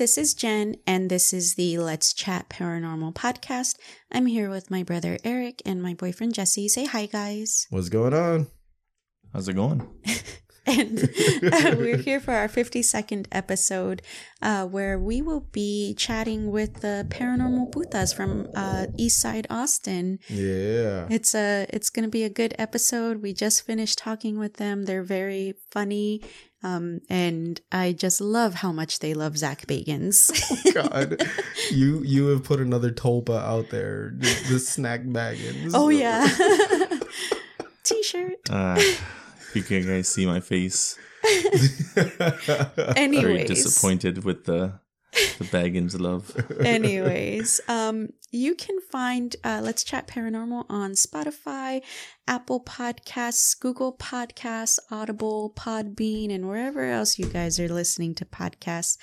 Hi, this is Jen, and this is the Let's Chat Paranormal podcast. I'm here with my brother Eric and my boyfriend Jesse. Say hi, guys. What's going on? How's it going? and uh, we're here for our 52nd episode uh, where we will be chatting with the paranormal putas from uh, east side austin Yeah. it's a it's gonna be a good episode we just finished talking with them they're very funny um, and i just love how much they love Zak Bagans God, you you have put another tulpa out there. The, the snack baggins. oh yeah t-shirt Uh, you can guys see my face. Very anyways disappointed with the the Baggins love. Anyways, um, you can find uh, Let's Chat Paranormal on Spotify, Apple Podcasts, Google Podcasts, Audible, Podbean, and wherever else you guys are listening to podcasts.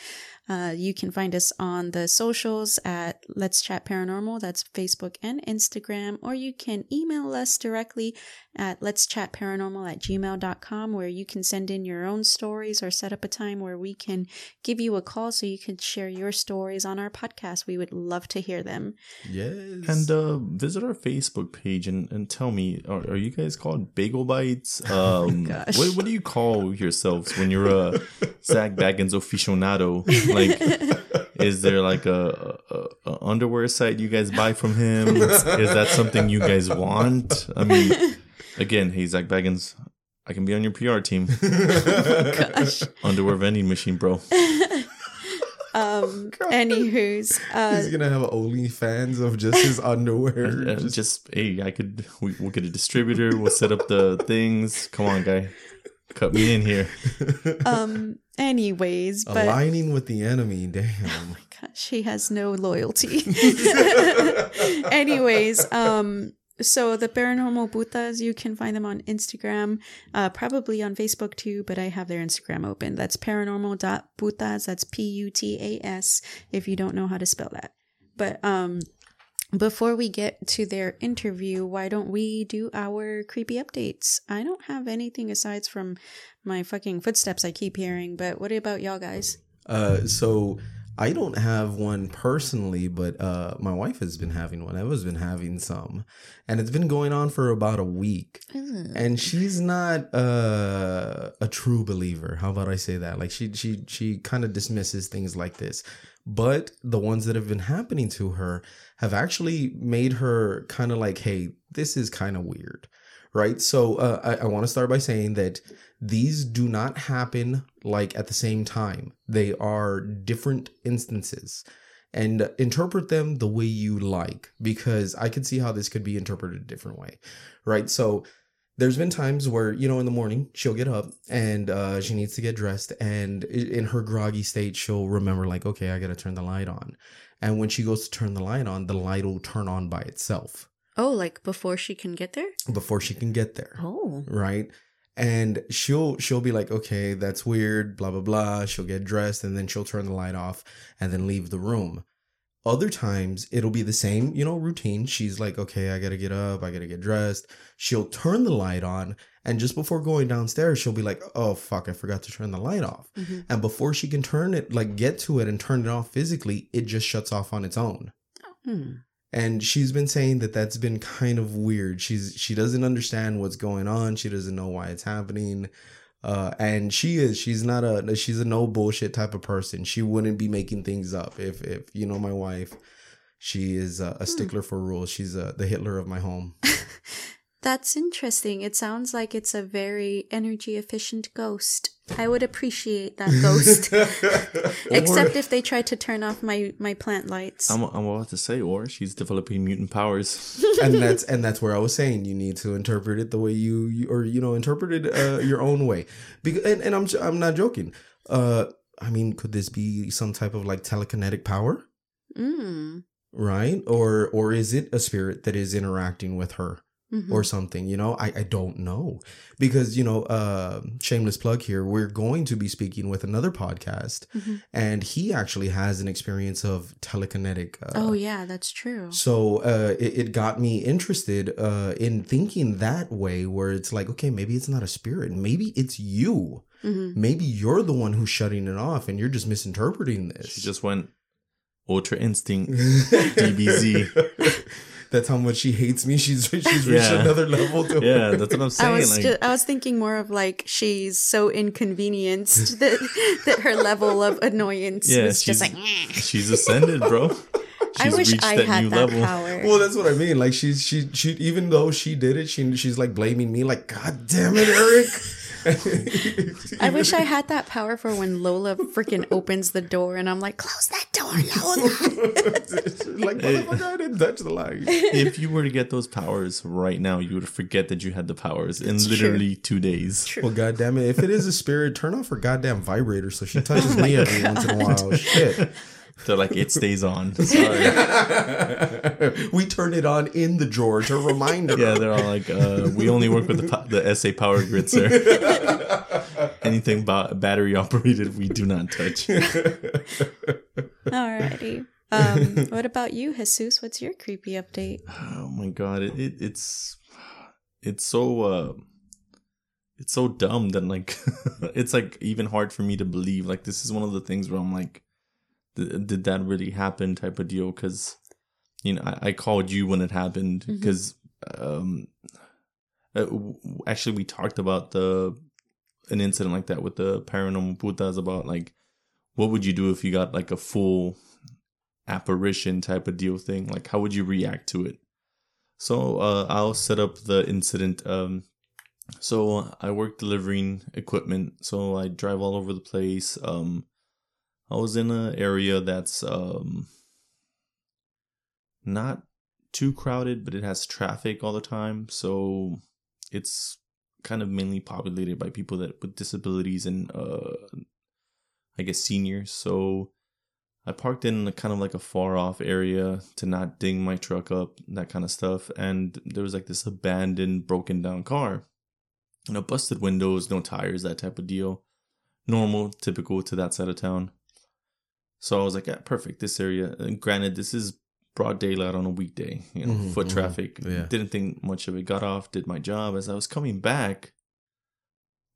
Uh, you can find us on the socials at Let's Chat Paranormal. That's Facebook and Instagram. Or you can email us directly at Let's Chat Paranormal at gmail.com where you can send in your own stories or set up a time where we can give you a call so you can share your stories on our podcast. We would love to hear them. Yes. And uh, visit our Facebook page and, and tell me, are, are you guys called Bagel Bites? Um, gosh. what, what do you call yourselves when you're a Zach Baggins aficionado? Like, is there like a, a, a underwear site you guys buy from him? Is that something you guys want? I mean, again, hey Zach Baggins, I can be on your PR team. Gosh. Underwear vending machine, bro. Um, anywho's, uh, He's gonna have OnlyFans of just his underwear. Uh, just, just hey, I could we, we'll get a distributor. We'll set up the things. Come on, guy, cut me in here. um, anyways, but aligning with the enemy. Damn. gosh, he has no loyalty. Anyways, um, so the paranormal putas, you can find them on Instagram, uh, probably on Facebook too, but I have their Instagram open. That's paranormal.putas. That's P U T A S. If you don't know how to spell that, but um. Before we get to their interview, why don't we do our creepy updates? I don't have anything aside from my fucking footsteps I keep hearing, but what about y'all guys? Uh, so I don't have one personally, but uh, my wife has been having one. Eva's been having some, and it's been going on for about a week. And she's not uh, a true believer. How about I say that? Like she she she kind of dismisses things like this. But the ones that have been happening to her have actually made her kind of like, hey, this is kind of weird, right? So uh, I, I want to start by saying that these do not happen like at the same time. They are different instances. And interpret them the way you like, because I could see how this could be interpreted a different way, right? So there's been times where you know in the morning she'll get up and uh, she needs to get dressed and in her groggy state she'll remember like okay i gotta turn the light on and when she goes to turn the light on the light will turn on by itself Oh, like before she can get there? before she can get there Oh. right and she'll she'll be like okay that's weird blah blah blah. She'll get dressed and then she'll turn the light off and then leave the room. Other times it'll be the same you know routine. She's like okay i gotta get up i gotta get dressed. She'll turn the light on and just before going downstairs she'll be like oh fuck i forgot to turn the light off. Mhm. and before she can turn it like get to it and turn it off physically it just shuts off on its own. Hmm. And she's been saying that that's been kind of weird. She's she doesn't understand what's going on. She doesn't know why it's happening. Uh and she is she's not a she's a no bullshit type of person. She wouldn't be making things up if if you know my wife she is a, a stickler for rules. She's uh, the hitler of my home That's interesting. It sounds like it's a very energy efficient ghost. I would appreciate that ghost. Except if they try to turn off my, my plant lights. I'm I'm about to say, or she's developing mutant powers. and that's and that's where I was saying you need to interpret it the way you, you or you know interpret it uh, your own way. Because and, and I'm j- I'm not joking. Uh, I mean, could this be some type of like telekinetic power, Mm. right? Or or is it a spirit that is interacting with her Mhm. or something? You know, I I don't know because you know, uh, shameless plug here. We're going to be speaking with another podcast, Mhm. and he actually has an experience of telekinetic. Uh, oh, yeah, that's true. so uh, it, it got me interested uh, in thinking that way, where it's like, okay, maybe it's not a spirit, maybe it's you Mm-hmm. Maybe you're the one who's shutting it off and you're just misinterpreting this. She just went Ultra Instinct DBZ. That's how much she hates me. She's she's reached Yeah. another level. To Yeah, that's what I'm I saying. was like, ju- I was thinking more of like she's so inconvenienced that that her level of annoyance Yeah, was just she's- like. "Eh." she's ascended, bro. I wish reached I that had new that level. power. Well, that's what I mean. Like she's she she even though she did it, she she's like blaming me. Like, God damn it, Eric. I wish I had that power for when Lola freaking opens the door and I'm like, close that door, Lola. like, motherfucker, I didn't touch the light. if you were to get those powers right now, you would forget that you had the powers in It's literally two days. Well, goddamn it! If it is a spirit, turn off her goddamn vibrator so she touches me every once in a while. Shit. They're like, it stays on. Sorry. we turn it on in the drawer to remind her. Yeah, they're all like, uh, we only work with the, the SA power grid, sir. Anything ba- battery operated, we do not touch. Alrighty. Um, what about you, Jesus? What's your creepy update? Oh my god, it, it it's it's so uh it's so dumb that like it's like even hard for me to believe. Like this is one of the things where I'm like, did, did that really happen? Type of deal because you know I, I called you when it happened because um uh, w- actually we talked about the an incident like that with the paranormal putas about like what would you do if you got like a full apparition type of deal thing like how would you react to it so uh, I'll set up the incident. Um, so I work delivering equipment, so I drive all over the place. Um, I was in an area that's um, not too crowded, but it has traffic all the time. So it's kind of mainly populated by people that with disabilities and uh, I guess seniors. So I parked in a kind of like a far off area to not ding my truck up, that kind of stuff. And there was like this abandoned, broken down car. You know, busted windows, no tires, that type of deal. Normal, typical to that side of town. So I was like, yeah, perfect. This area. And granted, this is broad daylight on a weekday, you know, Mhm, foot mhm, traffic. yeah. Didn't think much of it. Got off, did my job. As I was coming back,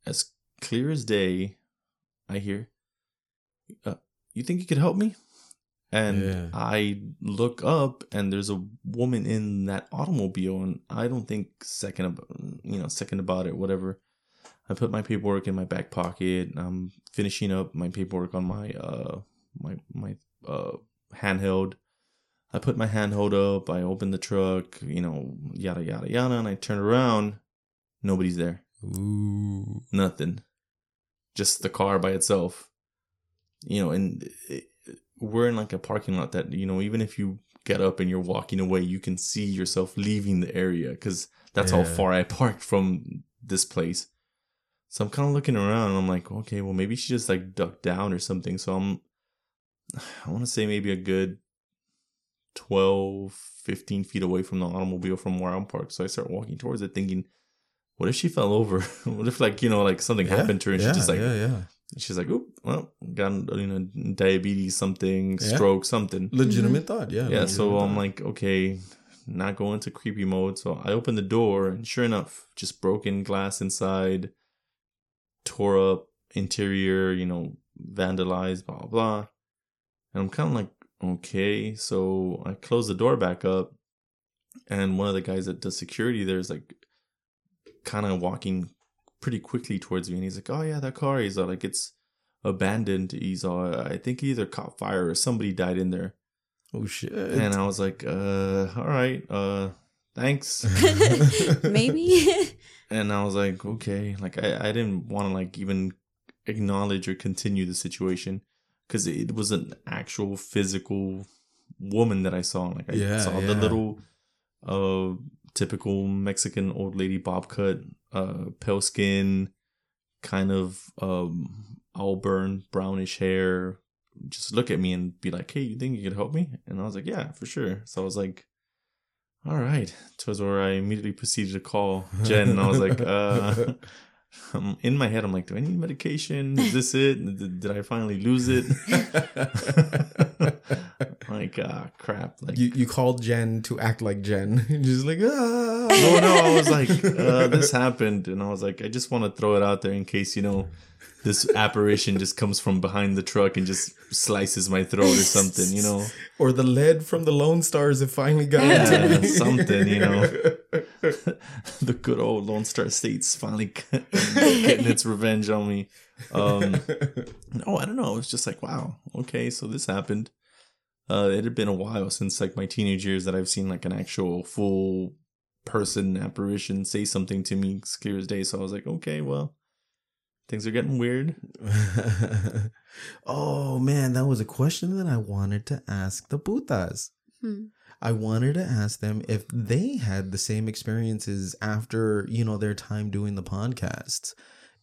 as clear as day, I hear, uh, you think you could help me? And Yeah. I look up and there's a woman in that automobile and I don't think second about, you know, second about it, whatever. I put my paperwork in my back pocket. I'm finishing up my paperwork on my, uh, my, my, uh, handheld. I put my handheld up. I open the truck, you know, yada, yada, yada. And I turn around. Nobody's there. Ooh. Nothing. Just the car by itself. You know, and it, we're in like a parking lot that, you know, even if you get up and you're walking away, you can see yourself leaving the area because that's how far I parked from this place. So I'm kind of looking around and I'm like, okay, well, maybe she just like ducked down or something. So I'm, I want to say maybe a good 12, 15 feet away from the automobile from where I'm parked. So I start walking towards it thinking, what if she fell over? what if like, you know, like something Yeah, happened to her and yeah, she just like, yeah, yeah. she's like, oop, well, got, you know, diabetes, something, Yeah. stroke, something. Legitimate mm-hmm. thought. Yeah. Yeah, so legitimate I'm like, okay, not going to creepy mode. So I open the door, and sure enough, just broken glass inside, tore up interior, you know, vandalized, blah blah. Blah. And I'm kind of like, okay. So I close the door back up, and one of the guys that does security there is like, kind of walking pretty quickly towards me, and he's like, oh yeah, that car. He's all like, it's abandoned. He's all, I think he either caught fire or somebody died in there. oh shit. And I was like, uh, all right, uh, thanks. Maybe. and I was like, okay, like I, I didn't want to like even acknowledge or continue the situation because it was an actual physical woman that I saw. Like I Yeah, saw the little, uh, typical Mexican old lady bob cut, uh, pale skin, kind of um auburn brownish hair. Just look at me and be like, "Hey, you think you could help me?" And I was like, "Yeah, for sure." So I was like, "All right." To where I immediately proceeded to call Jen, and I was like, uh, I'm in my head, I'm like, "Do I need medication? Is this it? Did, did I finally lose it?" like ah, crap. Like, You you called Jen to act like Jen. Just like ah. No, no, I was like, uh, this happened, and I was like, I just want to throw it out there in case you know this apparition just comes from behind the truck and just slices my throat or something, you know. Or the lead from the Lone Stars have finally got Yeah, something, you know. the good old Lone Star State's finally getting its revenge on me. Um, no, I don't know. It was just like, wow, okay, so this happened. Uh, it had been a while since like my teenage years that I've seen like an actual full person apparition say something to me as clear as day. So I was like, okay, well, things are getting weird. oh man, that was a question that I wanted to ask the putas. Hmm. I wanted to ask them if they had the same experiences after, you know, their time doing the podcasts.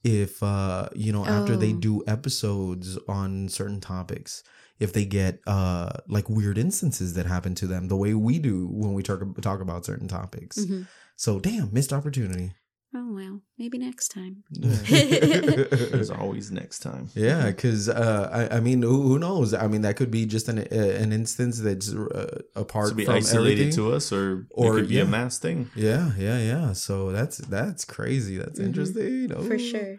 If uh, you know, after they Oh. do episodes on certain topics, if they get uh like weird instances that happen to them the way we do when we talk talk about certain topics. Mhm. So damn, missed opportunity. Oh well, maybe next time. There's always next time. Yeah, because uh, I, I mean, who, who knows? I mean, that could be just an uh, an instance that's uh, apart To be from isolated everything. to us, or, Or, it could be yeah. a mass thing. Yeah, yeah, yeah. So that's that's crazy. That's Mhm. interesting. For Oh. sure.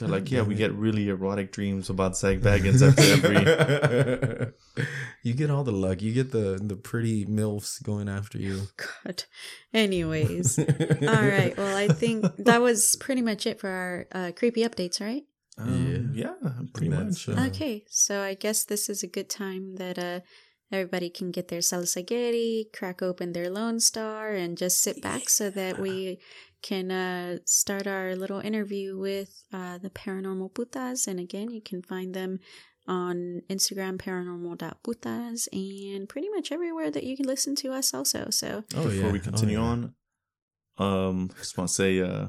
They're like, God yeah, we get really erotic dreams about Zach Baggins after every. you get all the luck. You get the the pretty milfs going after you. God. Anyways. All right. Well, I think that was pretty much it for our uh, creepy updates, right? Um, yeah. pretty much. uh, Okay. So I guess this is a good time that uh, everybody can get their salsagueri, crack open their Lone Star, and just sit back so that we can uh, start our little interview with uh, the paranormal putas. And again, you can find them on Instagram, paranormal.putas, and pretty much everywhere that you can listen to us also. So Oh Before yeah. we continue oh, yeah. on, um, just want to say, uh,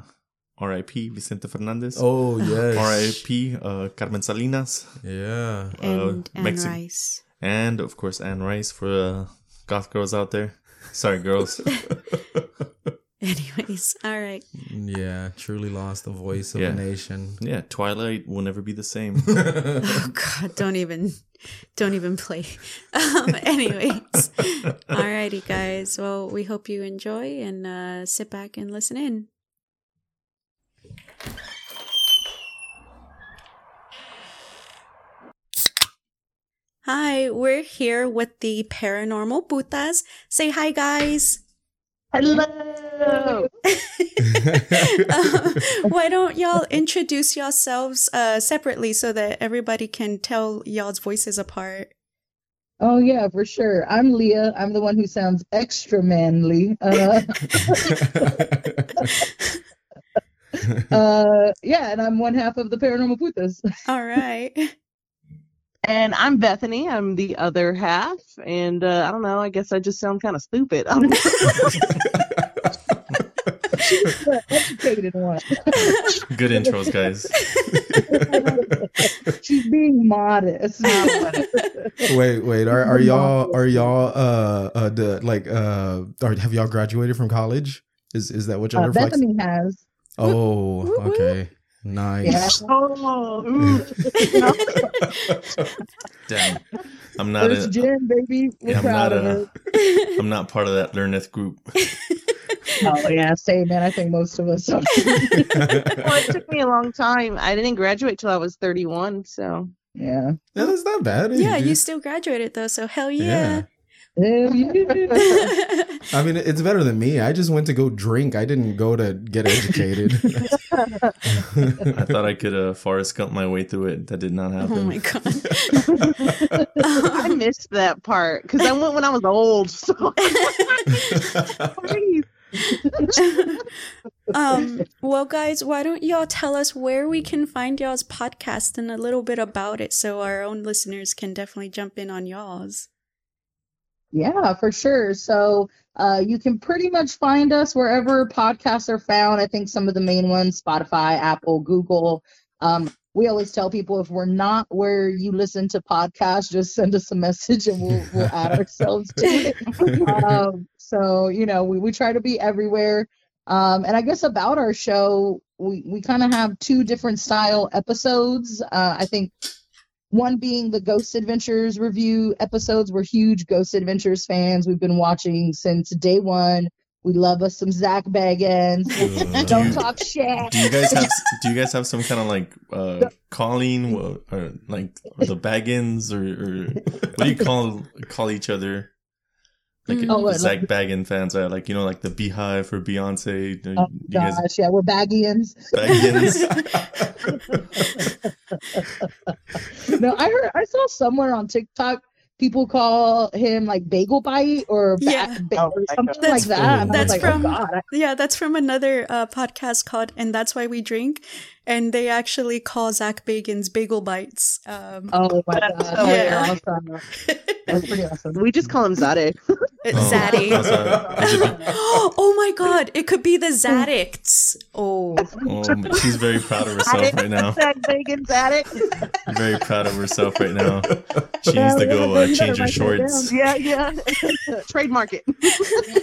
R.I.P. Vicente Fernandez. Oh yes. R.I.P. Uh, Carmen Salinas, Yeah. and Anne Mexi- Rice. and of course Anne Rice for uh, goth girls out there. Sorry, girls. Anyways, all right. yeah. Truly lost the voice of Yeah. a nation. yeah, Twilight will never be the same. Oh God, don't even, don't even play. Um, anyways, alrighty, guys. Well, we hope you enjoy and uh, sit back and listen in. Hi, we're here with the paranormal putas. Say hi, guys. Hello. Uh, why don't y'all introduce yourselves uh, separately so that everybody can tell y'all's voices apart? Oh yeah, for sure. I'm Leah. I'm the one who sounds extra manly. Uh, uh, yeah, and I'm one half of the Paranormal Putas. All right. And I'm Bethany. I'm the other half. And uh, I don't know. I guess I just sound kind of stupid. I don't know. She's the educated one. Good intros, guys. She's being modest. wait, wait. Are are y'all are y'all uh uh the like uh are, have y'all graduated from college? Is is that what y'all Uh. Bethany has. Oh, Whoop, whoop. okay. Nice. oh, ooh. Damn, I'm not. There's A, Jen, baby. We're I'm proud not of a- her. I'm not part of that Learneth group. Oh yeah, same man. I think most of us are. well, it took me a long time. I didn't graduate till I was 31. So yeah. Yeah, that's not bad. yeah, dude. you still graduated though, so hell yeah. Hell yeah. I mean, it's better than me. I just went to go drink. I didn't go to get educated. I thought I could uh, Forrest Gump my way through it. That did not happen. oh my god. I missed that part because I went when I was old. So um, well, guys, why don't y'all tell us where we can find y'all's podcast and a little bit about it so our own listeners can definitely jump in on y'all's? Yeah, for sure. So uh, you can pretty much find us wherever podcasts are found. I think some of the main ones Spotify, Apple, Google. Um, we always tell people if we're not where you listen to podcasts, just send us a message and we'll, we'll add ourselves to it. Um, so, you know, we, we try to be everywhere. Um, and I guess about our show, we, we kind of have two different style episodes. Uh, I think one being the Ghost Adventures review episodes. We're huge Ghost Adventures fans. We've been watching since day one. We love us some Zach Baggins. Uh, Don't do, talk shit. do you guys have do you guys have some kind of like uh calling or, or like the Baggins or, or what do you call call each other? Like Mm. Oh, what, Zach Baggin fans are like you know like the Beehive for Beyonce. Oh you guys gosh, yeah, we're Baggians. Baggins? no, I heard I saw somewhere on TikTok people call him like bagel bite or, ba- Yeah. ba- Oh or something God. like that. And That's like, from- oh god, Yeah, that's from another uh, podcast called "And That's Why We Drink," and they actually call Zak Bagans bagel bites. Um, oh my god, so Yeah. that's awesome. That's pretty awesome. We just call him Zade. it's Oh, Zaddy. that's a- is it- oh my god, it could be the Zaddicts. Oh, oh, she's very proud of herself right now. Zak Bagans Zade. Very proud of herself right now. She needs to go uh, change her shorts. Yeah, yeah. Trademark it.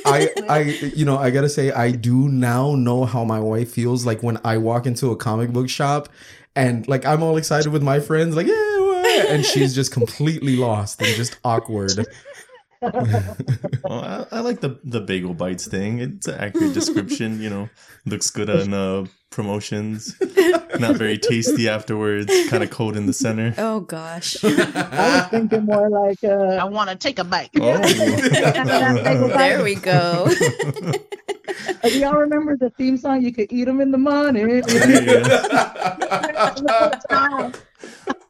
I, I, you know, I gotta say, I do now know how my wife feels like when I walk into a comic book shop and like I'm all excited with my friends, like yeah, and she's just completely lost and just awkward. Well, I, I like the the bagel bites thing. It's an accurate description. You know, looks good on uh, promotions. Not very tasty afterwards. Kind of cold in the center. oh gosh. I was thinking more like I uh, want to take a bite. Oh. there we go. do y'all remember the theme song? You could eat them in the morning.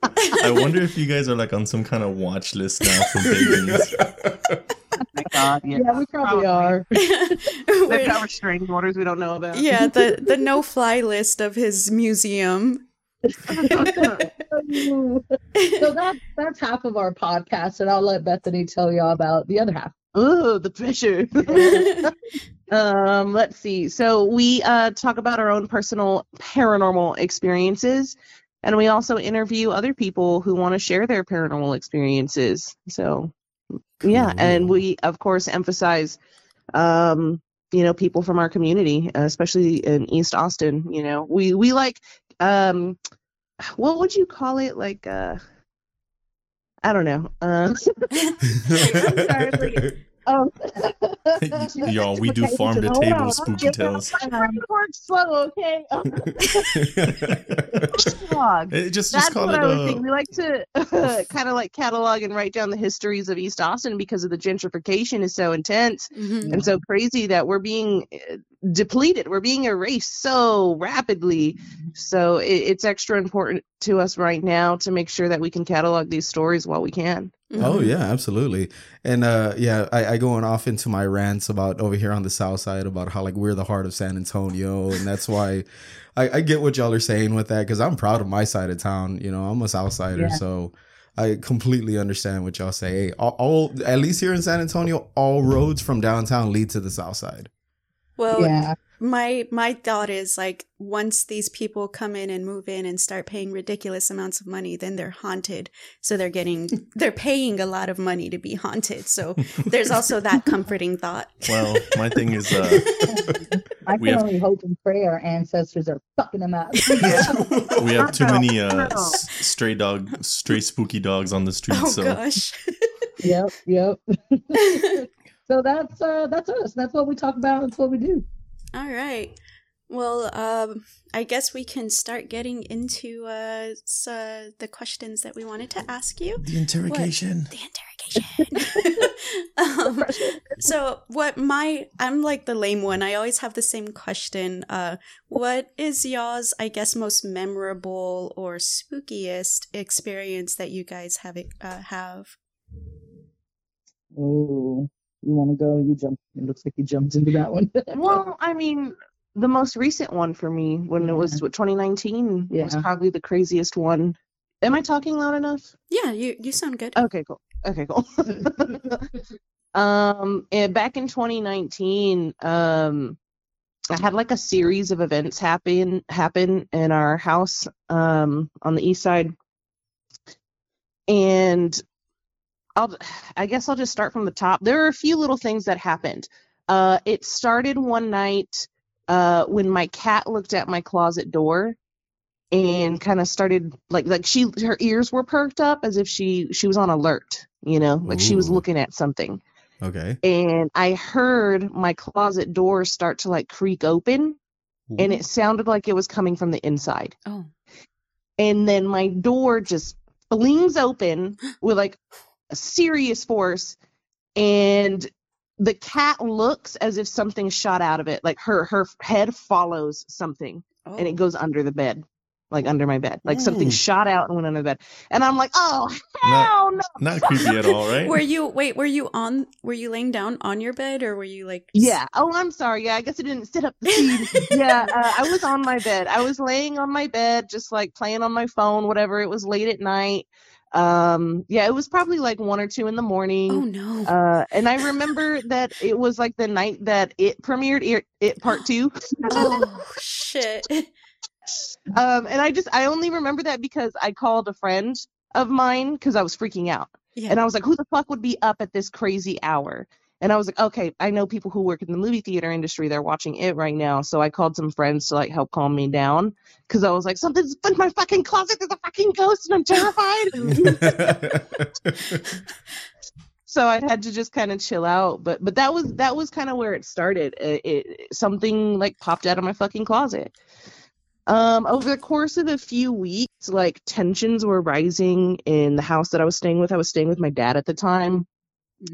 Yeah. I wonder if you guys are like on some kind of watch list now for bagels. my God, yeah. yeah, we probably are. They've We're- got restraining orders we don't know about. yeah, the the no fly list of his museum. so that's that's half of our podcast, and I'll let Bethany tell y'all about the other half. Oh, the pressure. um, let's see. So we uh, talk about our own personal paranormal experiences, and we also interview other people who want to share their paranormal experiences. So, yeah, and we of course emphasize, um, you know, people from our community, uh, especially in East Austin. You know, we we like, um, what would you call it? Like, uh, I don't know. Uh, sorry, like- um, Y'all, we do farm to table on. spooky tales. My works slow, okay? Um, catalog. It just just That's call what it I was uh, thinking. We like to kind of like catalog and write down the histories of East Austin because of the gentrification is so intense Mhm. and so crazy that we're being uh, depleted. We're being erased so rapidly. So it, it's extra important to us right now to make sure that we can catalog these stories while we can. Oh yeah, absolutely. And uh yeah, I, I going off into my rants about over here on the south side about how like we're the heart of San Antonio and that's why I, I get what y'all are saying with that because I'm proud of my side of town. You know, I'm a south sider, Yeah. so I completely understand what y'all say. Hey, all, all at least here in San Antonio, all roads from downtown lead to the south side. Well, yeah, my my thought is like once these people come in and move in and start paying ridiculous amounts of money, then they're haunted. So they're getting they're paying a lot of money to be haunted. So there's also that comforting thought. well, my thing is uh I we can have- only hope and pray our ancestors are fucking them out. we have too many uh stray dog stray spooky dogs on the street, oh so gosh. yep, yep. so that's uh that's us. That's what we talk about. That's what we do. All right. Well, um, I guess we can start getting into uh, uh, the questions that we wanted to ask you. the interrogation. The interrogation. um, so, what my I'm like the lame one. I always have the same question. Uh, what is y'all's, I guess, most memorable or spookiest experience that you guys have uh, have? Oh, you want to go? You jump. It looks like you jumped into that one. Well, I mean, the most recent one for me when it was what, 2019 was probably the craziest one. Am I talking loud enough? Yeah, you you sound good. Okay, cool. Okay, cool. um, and back in 2019, um, I had like a series of events happen happen in our house um on the east side, and I'll I guess I'll just start from the top. There are a few little things that happened. Uh, it started one night uh when my cat looked at my closet door and kind of started like like she her ears were perked up as if she she was on alert, you know, like she was looking at something. Okay. And I heard my closet door start to like creak open and it sounded like it was coming from the inside. Oh. And then my door just flings open with like a serious force and the cat looks as if something shot out of it. Like her her head follows something oh. and it goes under the bed. Like under my bed. Like something shot out and went under the bed. And I'm like, oh Not- hell no. Not creepy at all, right? Were you wait? Were you on? Were you laying down on your bed, or were you like? Yeah. Oh, I'm sorry. Yeah, I guess I didn't sit up the scene. yeah, uh, I was on my bed. I was laying on my bed, just like playing on my phone, whatever. It was late at night. Um, yeah, it was probably like one or two in the morning. Oh no. Uh, and I remember that it was like the night that it premiered, it, it part two. oh shit. Um, and I just, I only remember that because I called a friend of mine because I was freaking out. Yeah. And I was like, who the fuck would be up at this crazy hour? And I was like, okay, I know people who work in the movie theater industry. They're watching it right now. So I called some friends to like help calm me down because I was like, something's in my fucking closet. There's a fucking ghost and I'm terrified. so I had to just kind of chill out. But but that was that was kind of where it started. It, it something like popped out of my fucking closet. Um, over the course of a few weeks, like tensions were rising in the house that I was staying with. I was staying with my dad at the time.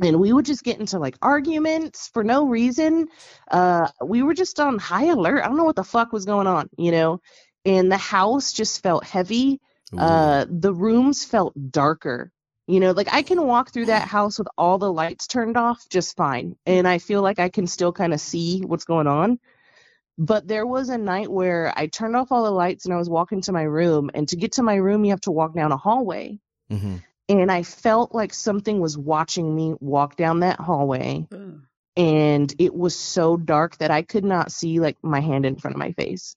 And we would just get into like arguments for no reason. Uh, we were just on high alert. I don't know what the fuck was going on, you know? And the house just felt heavy. Uh, the rooms felt darker. You know, like I can walk through that house with all the lights turned off just fine. And I feel like I can still kind of see what's going on. But there was a night where I turned off all the lights and I was walking to my room. And to get to my room, you have to walk down a hallway. Mhm. And I felt like something was watching me walk down that hallway. Ugh. And it was so dark that I could not see like my hand in front of my face.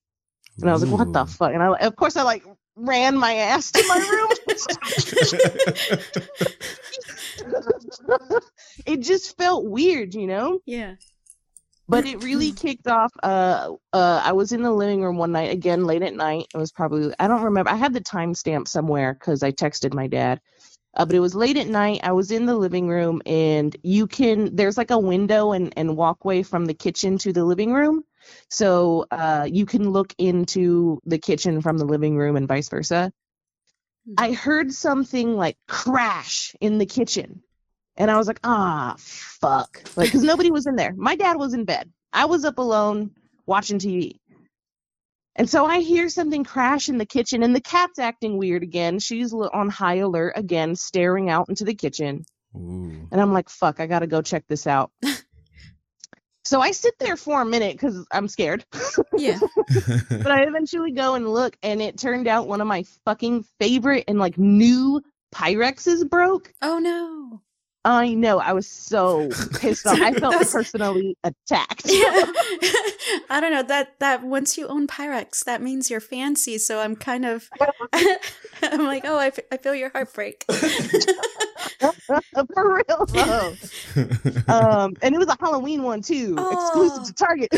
And I was like, what the fuck? And I, of course, I like ran my ass to my room. it just felt weird, you know? Yeah. But it really kicked off. Uh, uh, I was in the living room one night, again, late at night. It was probably, I don't remember. I had the timestamp somewhere because I texted my dad. Uh, but it was late at night. I was in the living room, and you can, there's like a window and, and walkway from the kitchen to the living room. So uh, you can look into the kitchen from the living room and vice versa. I heard something like crash in the kitchen. And I was like, ah, fuck. Like, because nobody was in there. My dad was in bed. I was up alone watching TV. And so I hear something crash in the kitchen, and the cat's acting weird again. She's on high alert again, staring out into the kitchen. Ooh. And I'm like, fuck, I gotta go check this out. so I sit there for a minute because I'm scared. Yeah. but I eventually go and look, and it turned out one of my fucking favorite and like new Pyrexes broke. Oh no. I know. I was so pissed off. I felt That's- personally attacked. Yeah. I don't know that that once you own Pyrex, that means you're fancy. So I'm kind of, I'm like, oh, I, f- I feel your heartbreak. For real. though. Um, and it was a Halloween one too, exclusive to Target.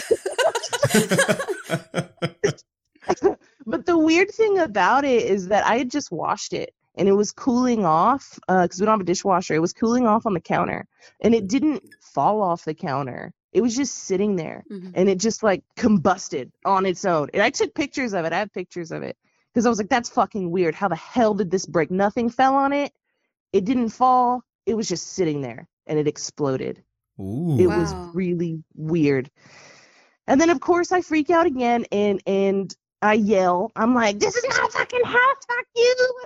but the weird thing about it is that I had just washed it and it was cooling off because we don't have a dishwasher. It was cooling off on the counter and it didn't fall off the counter. It was just sitting there Mhm. and it just like combusted on its own. And I took pictures of it. I have pictures of it because I was like, that's fucking weird. How the hell did this break? Nothing fell on it. It didn't fall. It was just sitting there and it exploded. Ooh. It was really weird. And then of course I freak out again and and I yell. I'm like, "This is not a fucking house. Fuck you!"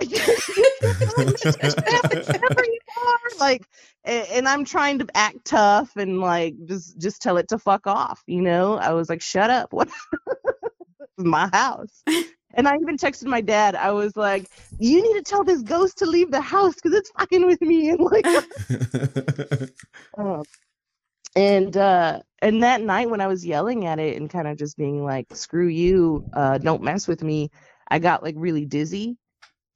Whatever you are. Like, and, and I'm trying to act tough and like just just tell it to fuck off. You know, I was like, "Shut up! What? my house." And I even texted my dad. I was like, "You need to tell this ghost to leave the house because it's fucking with me." And like, um, and uh and that night when I was yelling at it and kind of just being like, "Screw you, uh, don't mess with me," I got like really dizzy,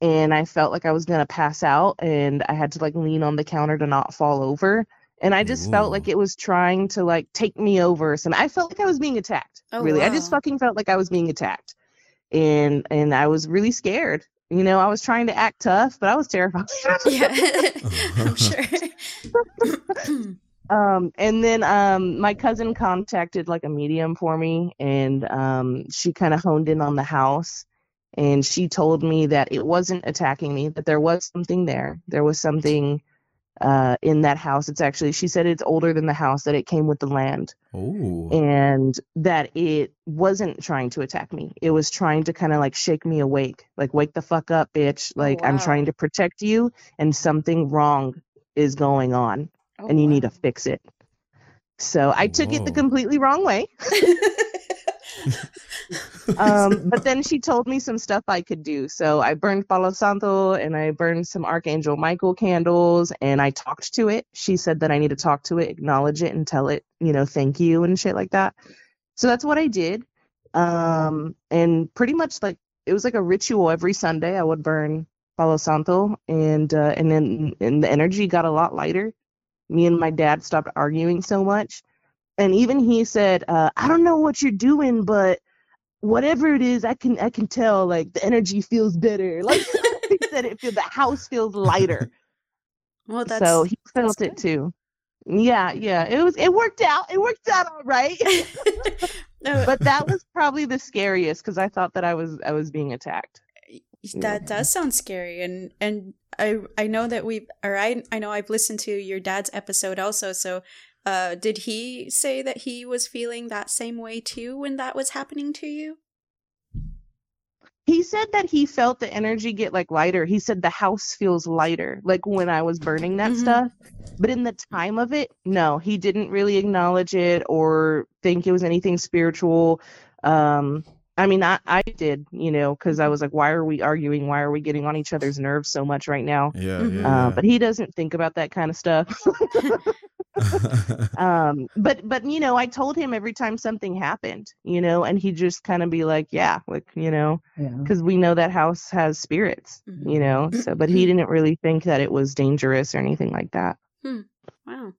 and I felt like I was gonna pass out, and I had to like lean on the counter to not fall over, and I just felt like it was trying to like take me over. So I felt like I was being attacked. Oh, really, I just fucking felt like I was being attacked, and and I was really scared. You know, I was trying to act tough, but I was terrified. yeah, I'm sure. um and then um my cousin contacted like a medium for me and um she kind of honed in on the house and she told me that it wasn't attacking me that there was something there. There was something uh in that house. It's actually she said it's older than the house that it came with the land. Oh. and that it wasn't trying to attack me. It was trying to kind of like shake me awake. Like wake the fuck up bitch. Like i'm trying to protect you and something wrong is going on Oh, and you need to fix it. So I took it the completely wrong way. Um, but then she told me some stuff I could do. So I burned Palo Santo and I burned some Archangel Michael candles and I talked to it. She said that I need to talk to it, acknowledge it, and tell it, you know, thank you and shit like that. So that's what I did. Um, and pretty much like it was like a ritual every Sunday. I would burn Palo Santo and uh, and then and the energy got a lot lighter. Me and my dad stopped arguing so much. And even he said, uh, I don't know what you're doing, but whatever it is, I can I can tell like the energy feels better. Like he said it feel the house feels lighter. well, that's so he felt it too. Yeah, yeah. It was it worked out. It worked out all right. no, but that was probably the scariest because I thought that I was I was being attacked. That does sound scary, and and I I know that we've or I I know I've listened to your dad's episode also. So, uh, did he say that he was feeling that same way too when that was happening to you? He said that he felt the energy get like lighter. He said the house feels lighter, like when I was burning that Mhm. stuff. But in the time of it, no, he didn't really acknowledge it or think it was anything spiritual. Um, I mean, I, I did, you know, because I was like, why are we arguing? Why are we getting on each other's nerves so much right now? Yeah, Mhm. yeah. Uh, but he doesn't think about that kind of stuff. um but but you know i told him every time something happened you know and he'd just kind of be like yeah like you know Yeah. because we know that house has spirits Mhm. you know so but he didn't really think that it was dangerous or anything like that Wow.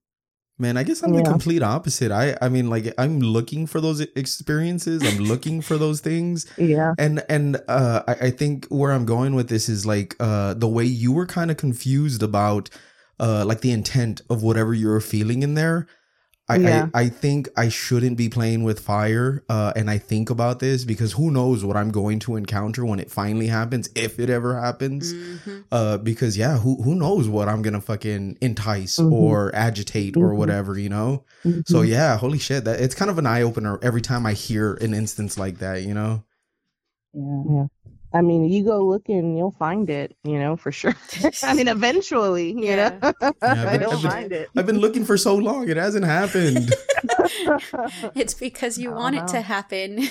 Man, I guess I'm the complete opposite. I I mean like I'm looking for those experiences. I'm looking for those things. yeah And and uh I, I think where I'm going with this is like uh the way you were kind of confused about uh like the intent of whatever you're feeling in there. I, Yeah. I I think I shouldn't be playing with fire. Uh and I think about this because who knows what I'm going to encounter when it finally happens, if it ever happens. Mhm. Uh because yeah, who who knows what I'm gonna fucking entice Mhm. or agitate or Mhm. whatever, you know? So Mhm. yeah, holy shit, that it's kind of an eye opener every time I hear an instance like that, you know? Yeah. yeah i mean you go looking you'll find it you know for sure i mean eventually you Yeah. know Yeah, but- you'll but- find it I've been looking for so long, it hasn't happened. It's because you want it to happen.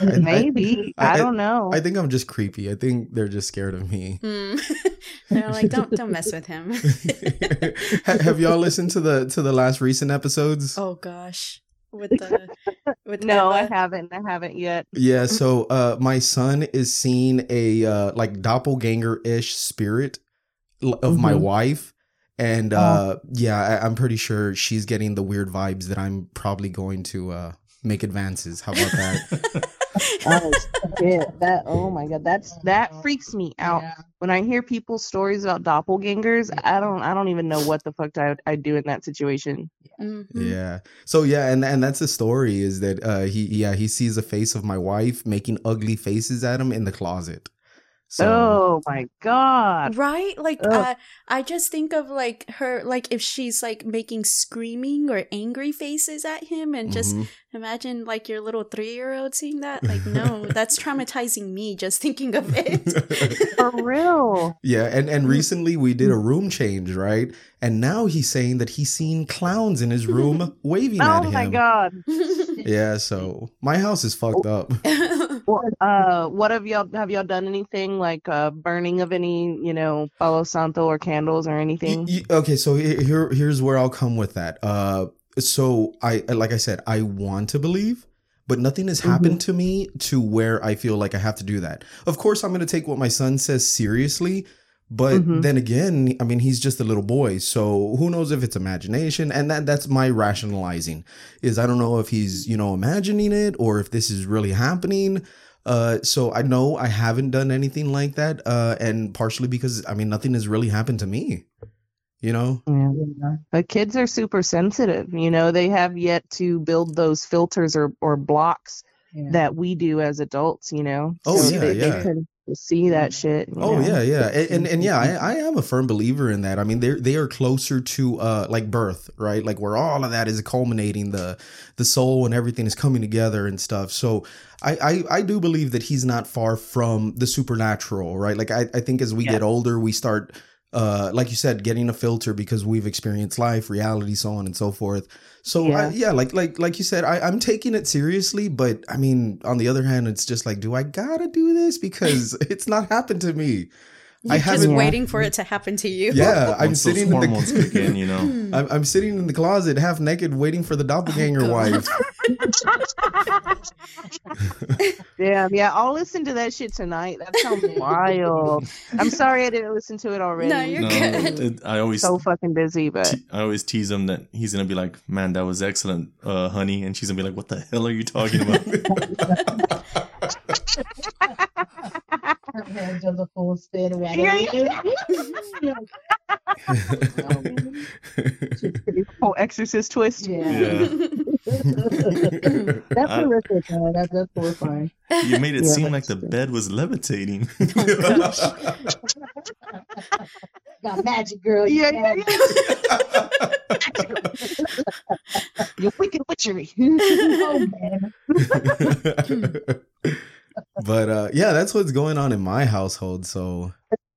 I- I- maybe I- I, don't know I think I'm just creepy. I think they're just scared of me. Hmm. They're like, don't don't mess with him. Ha- Have y'all listened to the to the last recent episodes? oh gosh, with the with no i haven't i haven't yet Yeah, so uh my son is seeing a uh like doppelganger-ish spirit of my Mhm. wife and uh yeah, I, I'm pretty sure she's getting the weird vibes that I'm probably going to uh make advances. How about that? oh shit that oh my god that's that freaks me out Yeah. when i hear people's stories about doppelgangers i don't i don't even know what the fuck i i do in that situation Mhm. Yeah. So yeah, and and that's the story is that uh he yeah, he sees the face of my wife making ugly faces at him in the closet. So oh my god Right? Like Ugh. uh, I just think of like her like if she's like making screaming or angry faces at him and just mhm. imagine like your little 3-year-old seeing that. Like no, that's traumatizing me just thinking of it. for real Yeah, and and recently we did a room change, right? And now he's saying that he's seen clowns in his room waving at him. oh him. my god Yeah, so my house is fucked up. What, uh what have y'all have y'all done anything like uh burning of any you know palo santo or candles or anything okay, so here here's where I'll come with that. Uh so I like I said, I want to believe, but nothing has happened to me to where I feel like I have to do that. Of course, I'm going to take what my son says seriously, but Mhm. then again, I mean, he's just a little boy, so who knows if it's imagination? And that that's my rationalizing. Is I don't know if he's, you know, imagining it or if this is really happening. Uh, so I know I haven't done anything like that, uh, and partially because I mean nothing has really happened to me. You know, Yeah. Yeah. But kids are super sensitive. You know, they have yet to build those filters or, or blocks Yeah. that we do as adults, you know? Oh, So yeah, they, yeah. they can see that shit. Oh know? yeah, yeah, and and, and yeah, I, I am a firm believer in that. I mean, they they are closer to uh like birth, right? Like where all of that is culminating, the the soul and everything is coming together and stuff. So I I, I do believe that he's not far from the supernatural, right? Like I I think as we Yeah. get older, we start. Uh, like you said, getting a filter because we've experienced life, reality, so on and so forth. So Yeah. I, yeah, like like like you said, I, I'm taking it seriously, but I mean, on the other hand, it's just like, do I gotta do this because it's not happened to me? I You're just haven't- waiting for it to happen to you. Yeah, I'm Once sitting in hormones the kick in, you know. I'm, I'm sitting in the closet, half naked, waiting for the doppelganger God. wife. Damn, yeah, I'll listen to that shit tonight. That sounds wild. I'm sorry I didn't listen to it already. No, you're No, good. it- I always so fucking busy, but te- I always tease him that he's gonna be like, "Man, that was excellent, uh, honey," and she's gonna be like, "What the hell are you talking about?" Her hair does a full spin around. Yeah, whole exorcist twist. yeah. yeah, That's I- horrific, man. That's that's horrifying. you made it Yeah, seem like the still. bed was levitating. Got magic, girl. Yeah, You yeah, got yeah. Your wicked witchery. oh man. But uh, yeah, that's what's going on in my household. So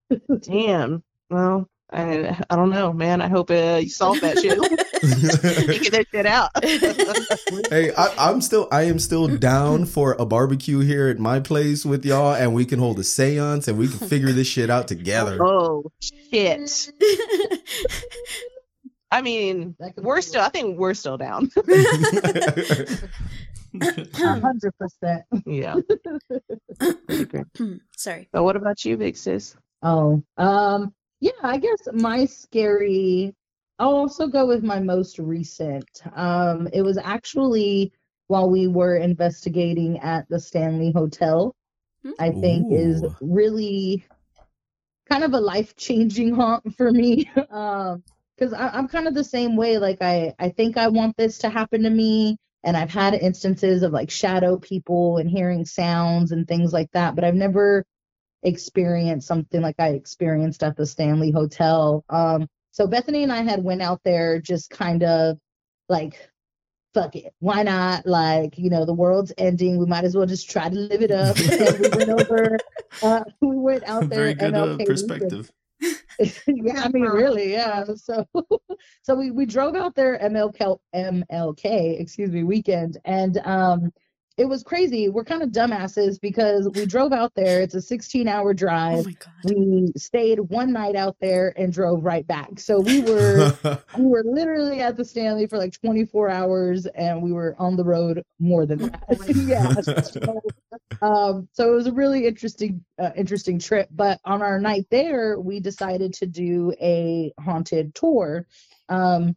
Damn. Well, I I don't know, man. I hope uh, you solve that shit. get that shit out. hey, I, I'm still I am still down for a barbecue here at my place with y'all, and we can hold a séance and we can figure this shit out together. oh shit. I mean, we're still. I think we're still down. A hundred percent. yeah. Sorry. But what about you, big sis? Oh, um, yeah, I guess my scary. I'll also go with my most recent. Um, it was actually while we were investigating at the Stanley Hotel. I think is really kind of a life changing haunt for me. um, because I'm kind of the same way. Like I, I think I want this to happen to me, and I've had instances of like shadow people and hearing sounds and things like that, but I've never experienced something like I experienced at the Stanley Hotel. Um, so Bethany and I had went out there just kind of like fuck it why not like you know the world's ending we might as well just try to live it up and we went over uh, we went out there Very good uh, MLK weekend. perspective. yeah, I mean, really, yeah. So, so we, we drove out there MLK MLK, excuse me, weekend, and um, it was crazy. We're kind of dumbasses because we drove out there. It's a 16 hour Oh drive. my god. we stayed one night out there and drove right back. So we were we were literally at the Stanley for like 24 hours, and we were on the road more than that. yeah. So, um, so it was a really interesting, uh, interesting trip. But on our night there, we decided to do a haunted tour, um,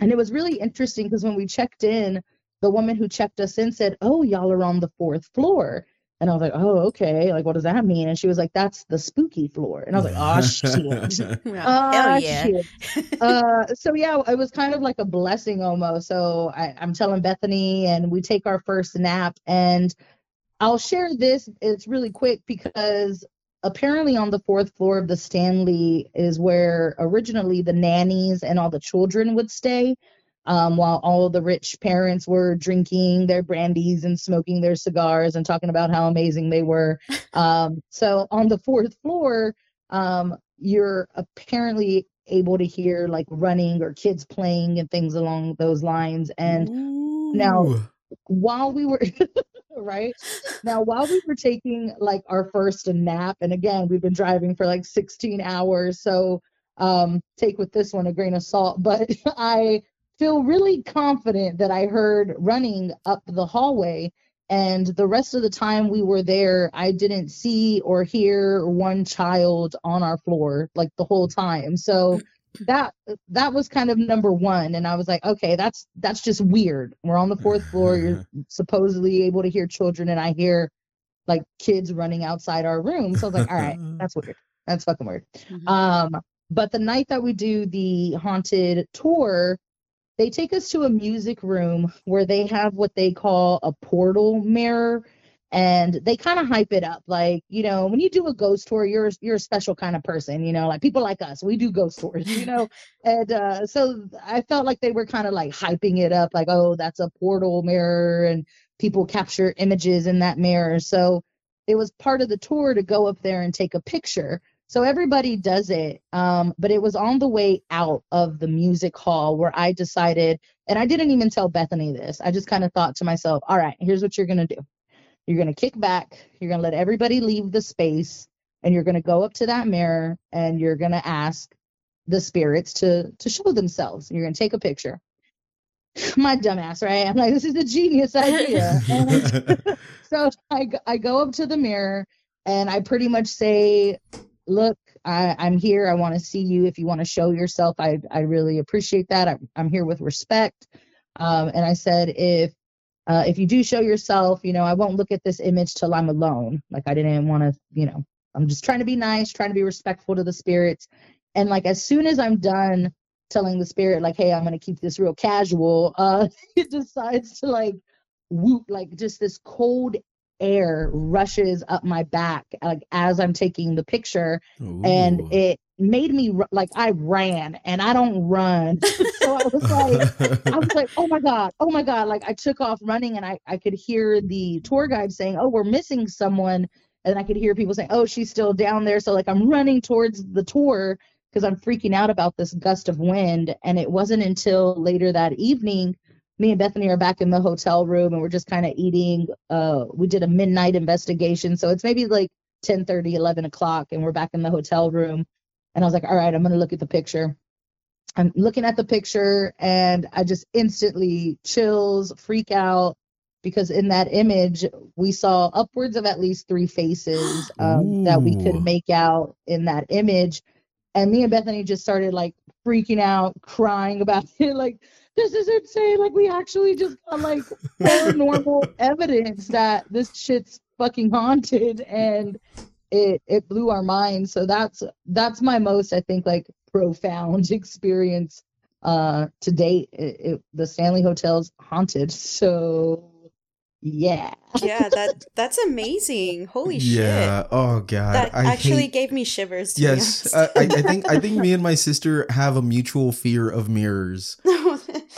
and it was really interesting because when we checked in, the woman who checked us in said, "Oh, y'all are on the fourth floor." And I was like, oh, okay. Like, what does that mean? And she was like, that's the spooky floor. And I was like, oh, shit. Well, Ah, yeah. shit. uh, so yeah, it was kind of like a blessing almost. So I, I'm telling Bethany, and we take our first nap, and I'll share this. It's really quick because apparently on the fourth floor of the Stanley is where originally the nannies and all the children would stay. Um, while all the rich parents were drinking their brandies and smoking their cigars and talking about how amazing they were. Um, so on the fourth floor, um, you're apparently able to hear like running or kids playing and things along those lines. And now while we were right now while we were taking like our first nap and again we've been driving for like 16 hours so um take with this one a grain of salt but i feel really confident that i heard running up the hallway and the rest of the time we were there i didn't see or hear one child on our floor like the whole time so that that was kind of number one and i was like okay that's that's just weird we're on the fourth floor you're supposedly able to hear children and i hear like kids running outside our room. So I was like, all right, that's weird. That's fucking weird. Mhm. Um, but the night that we do the haunted tour, they take us to a music room where they have what they call a portal mirror. And they kind of hype it up, like you know, when you do a ghost tour, you're you're a special kind of person, you know, like people like us, we do ghost tours, you know, and uh, so I felt like they were kind of like hyping it up, like oh, that's a portal mirror, and people capture images in that mirror. So it was part of the tour to go up there and take a picture. So everybody does it. Um, but it was on the way out of the music hall where I decided, and I didn't even tell Bethany this. I just kind of thought to myself, all right, here's what you're going to do. You're going to kick back, you're going to let everybody leave the space, and you're going to go up to that mirror and you're going to ask the spirits to to show themselves. You're going to take a picture. My dumbass, right? I'm like, this is a genius idea. And I- so I, g- I go up to the mirror and I pretty much say, look, I, I'm here. I want to see you. If you want to show yourself, I, I really appreciate that. I'm, I'm here with respect. Um, and I said, if uh, if you do show yourself, you know, I won't look at this image till I'm alone. Like I didn't want to, you know, I'm just trying to be nice, trying to be respectful to the spirits. And like as soon as I'm done telling the spirit, like, hey, I'm gonna keep this real casual, uh, it decides to like whoop, like just this cold air rushes up my back, like as I'm taking the picture, Ooh. and it made me like I ran, and I don't run, so I was like. I was like, oh my God, oh my God. Like I took off running and I, I could hear the tour guide saying, oh, we're missing someone. And I could hear people saying, oh, she's still down there. So like I'm running towards the tour because I'm freaking out about this gust of wind. And it wasn't until later that evening, me and Bethany are back in the hotel room and we're just kind of eating. Uh, we did a midnight investigation. So it's maybe like 10 30, 11 o'clock and we're back in the hotel room. And I was like, all right, I'm going to look at the picture. I'm looking at the picture and I just instantly chills, freak out because in that image we saw upwards of at least three faces um, that we could make out in that image. And me and Bethany just started like freaking out, crying about it. Like, this is insane. Like, we actually just got like paranormal evidence that this shit's fucking haunted. And it it blew our minds so that's that's my most i think like profound experience uh to date it, it, the stanley hotel's haunted so yeah yeah, that that's amazing. Holy shit. yeah. shit. Oh god. That I actually hate- gave me shivers. To Yes. I, I I think I think me and my sister have a mutual fear of mirrors.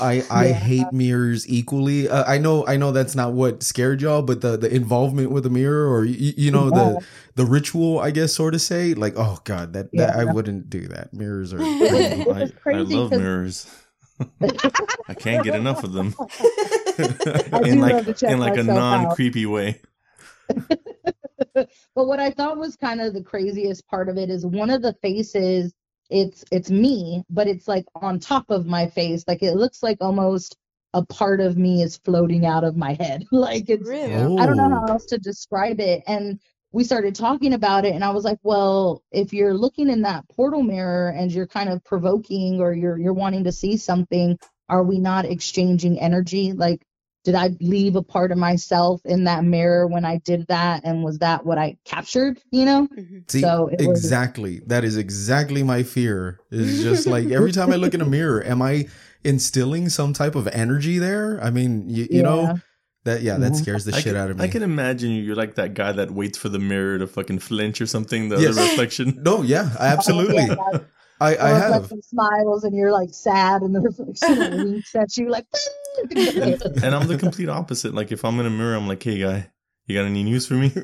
I I Yeah. hate mirrors equally. Uh, I know I know that's not what scared y'all, but the the involvement with a mirror or you, you know Yeah. the the ritual, I guess, sort of say like, oh god, that, that I wouldn't do that. Mirrors are. It crazy. I, I crazy mirrors. I can't get enough of them. I in like love to check in like a non creepy way. but what I thought was kind of the craziest part of it is one of the faces it's it's me, but it's like on top of my face. Like it looks like almost a part of me is floating out of my head. like it's really? I don't know how Oh. else to describe it. And we started talking about it and I was like, well, if you're looking in that portal mirror and you're kind of provoking or you're you're wanting to see something, are we not exchanging energy? Like did I leave a part of myself in that mirror when I did that and was that what I captured, you know? Mhm. See, So it was- exactly. That is exactly my fear. Is just like every time I look in a mirror, am I instilling some type of energy there? I mean, you, you know that yeah, that Mhm. scares the I shit can, out of me. I can imagine you. You're like that guy that waits for the mirror to fucking flinch or something. The Yes. other reflection. no, yeah, absolutely. Yeah, that- I I or have. reflection smiles and you're like sad and the reflection winks at you like And, and I'm the complete opposite. Like if I'm in a mirror, I'm like, hey guy, you got any news for me?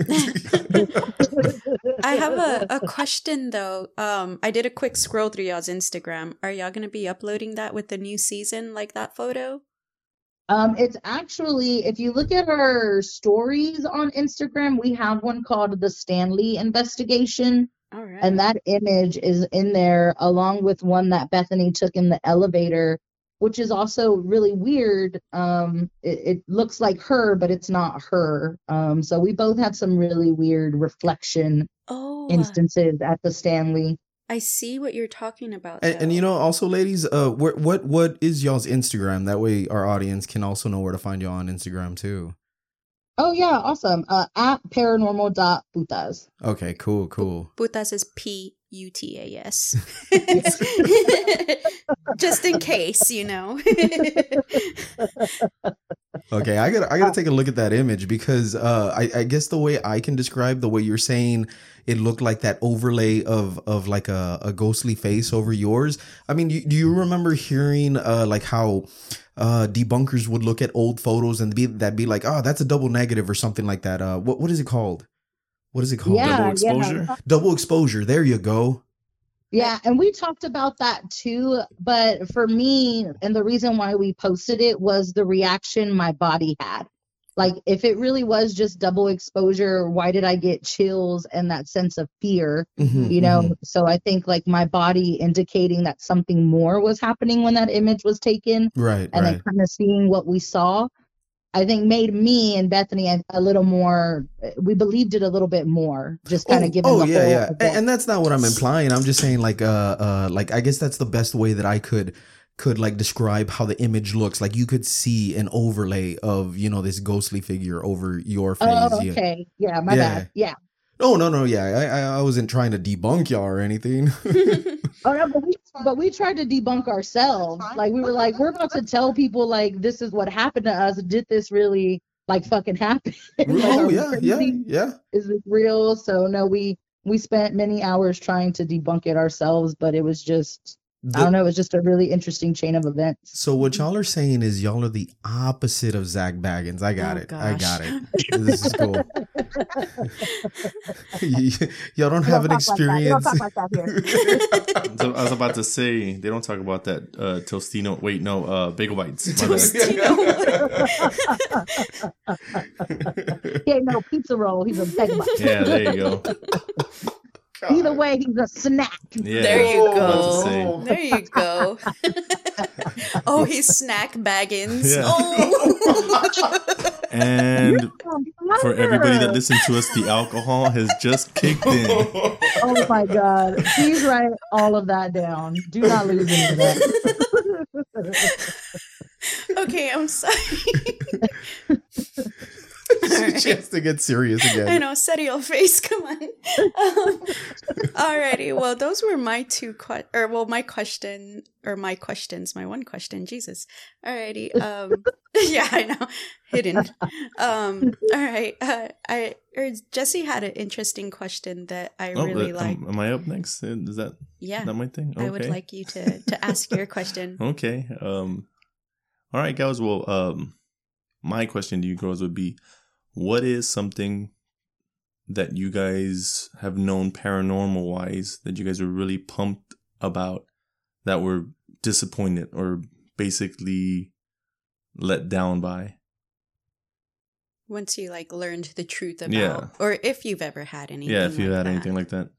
I have a, a question though. Um, I did a quick scroll through y'all's Instagram. Are y'all gonna be uploading that with the new season, like that photo? Um, it's actually, if you look at our stories on Instagram, we have one called the Stanley investigation. All right. And that image is in there along with one that Bethany took in the elevator, which is also really weird. Um, it, it looks like her, but it's not her. Um, so we both had some really weird reflection oh, instances at the Stanley. I see what you're talking about. And, and you know, also, ladies, uh, where, what what is y'all's Instagram? That way, our audience can also know where to find you all on Instagram too. Oh yeah, awesome. Uh, at paranormal.putas. Okay, cool, cool. Putas is P U T A S. Just in case, you know. Okay, I gotta I gotta take a look at that image because uh, I, I guess the way I can describe the way you're saying it looked like that overlay of of like a, a ghostly face over yours. I mean, you, do you remember hearing uh, like how uh, debunkers would look at old photos and be that be like, oh, that's a double negative or something like that. Uh, what what is it called? What is it called? Yeah, Double yeah. exposure. Double exposure. There you go. Yeah, and we talked about that too. But for me, and the reason why we posted it was the reaction my body had. Like, if it really was just double exposure, why did I get chills and that sense of fear? Mhm, You know, mhm. so I think like my body indicating that something more was happening when that image was taken, right, and right. then kind of seeing what we saw. I think made me and Bethany a, a little more. We believed it a little bit more, just kind of oh, given oh yeah, yeah, and, and that's not what I'm implying. I'm just saying like uh uh like I guess that's the best way that I could could like describe how the image looks. Like you could see an overlay of you know this ghostly figure over your oh, face. Oh, okay. Yeah, my Yeah. bad. Yeah. No, no no yeah I I, wasn't trying to debunk y'all or anything. Oh no, but we but we tried to debunk ourselves. Like we were like, we're about to tell people like this is what happened to us. Did this really like fucking happen? Oh yeah yeah yeah. Is this real? So no, we we spent many hours trying to debunk it ourselves, but it was just I don't know, it was just a really interesting chain of events. so what y'all are saying is y'all are the opposite of Zak Bagans. I got Oh, it. I got it. This is cool. y'all don't have an experience. So I was about to say they don't talk about that uh, Tostino. Wait, no, uh, bagel bites. My. Tostino. He ain't no pizza roll, he's a bagel. bite. yeah, there you go. Either way, he's a snack. Yeah, There you I was about to say. go. There you go. oh, he's snack baggins. Yeah. Oh. And for everybody that listens to us, the alcohol has just kicked in. Oh my god. Please write all of that down. Do not lose any of that. okay, I'm sorry. she has to get serious again. I know, set your face. Come on. Um, alrighty. Well, those were my two que- or well, my question or my questions. My one question. Jesus. Alrighty. Um, yeah, I know. Hidden. Um. All right. Uh, I or Jesse had an interesting question that I Oh, really uh, like. am, am I up next? Uh, Is that yeah, that my thing? Okay. I would like you to to ask your question. Okay. Um. All right, guys. Well, um, my question to you girls would be, what is something that you guys have known paranormal wise that you guys were really pumped about that were disappointed or basically let down by? Once you like learned the truth about, Yeah. or if you've ever had anything. yeah, if you like had that. anything like that.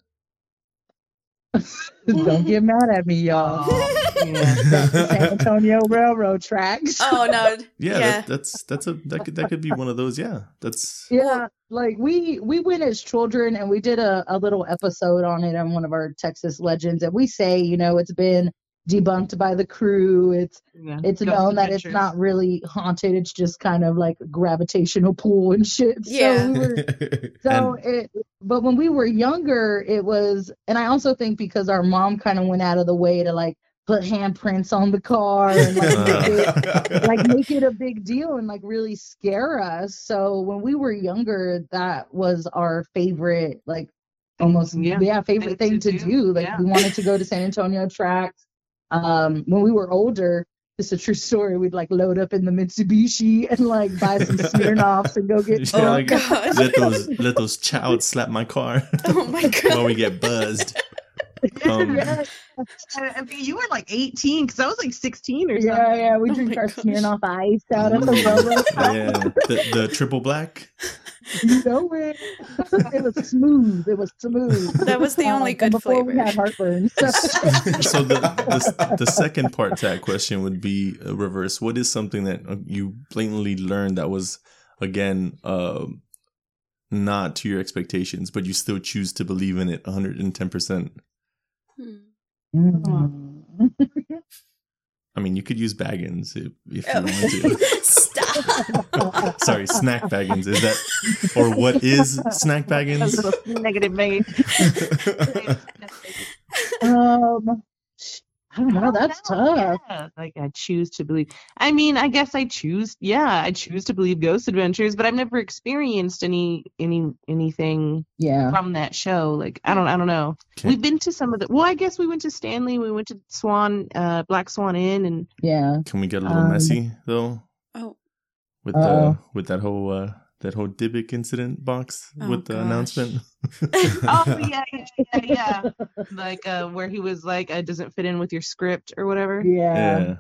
Don't get mad at me, y'all. San Antonio Railroad tracks. oh no. Yeah, Yeah. That, that's that's a that could that could be one of those. Yeah, that's Yeah, like we we went as children and we did a, a little episode on it on one of our Texas legends, and we say, you know, it's been debunked by the crew. It's it's known that it's not really haunted. It's just kind of like gravitational pull and shit. Yeah. So, we were, so it, but when we were younger, it was, and I also think because our mom kind of went out of the way to like put handprints on the car and like make it like make it a big deal and like really scare us. So when we were younger, that was our favorite, like almost yeah, Yeah, favorite thing thing to to, do, do. Like yeah. we wanted to go to San Antonio tracks. Um, when we were older, it's a true story. We'd like load up in the Mitsubishi and like buy some Smirnoffs and go get Yeah, Oh, like, God. let those let those childs slap my car Oh my God. while god. we get buzzed. Um, yeah, I mean, you were like 18 because I was like 16 or something. yeah, yeah. We Oh drink our gosh. Smirnoff Ice out of the bubble. yeah, the, the triple black. You know it. It was smooth. It was smooth. That was the only Um, good and before we had heartburn. So. So the, the the second part to that question would be uh, reverse. What is something that uh, you blatantly learned that was again uh, not to your expectations, but you still choose to believe in it 110 percent? Hmm. Mm. I mean, you could use Bagans if, if you Oh. want to. Stop. Sorry, snack baggins. Is that or what is snack baggins? Negative Megan. um, I don't know. That's tough. Yeah, like I choose to believe. I mean, I guess I choose. Yeah, I choose to believe Ghost Adventures, but I've never experienced any any anything Yeah. from that show. Like I don't I don't know. Okay. We've been to some of the. Well, I guess we went to Stanley. We went to Swan, uh, Black Swan Inn, and Yeah. Can we get a little Um, messy though Oh, with Uh-oh. the with that whole uh that whole Dybbuk incident box Oh, with the gosh. announcement? oh yeah, yeah, yeah, yeah. like uh, where he was like, "It doesn't fit in with your script" or whatever. Yeah.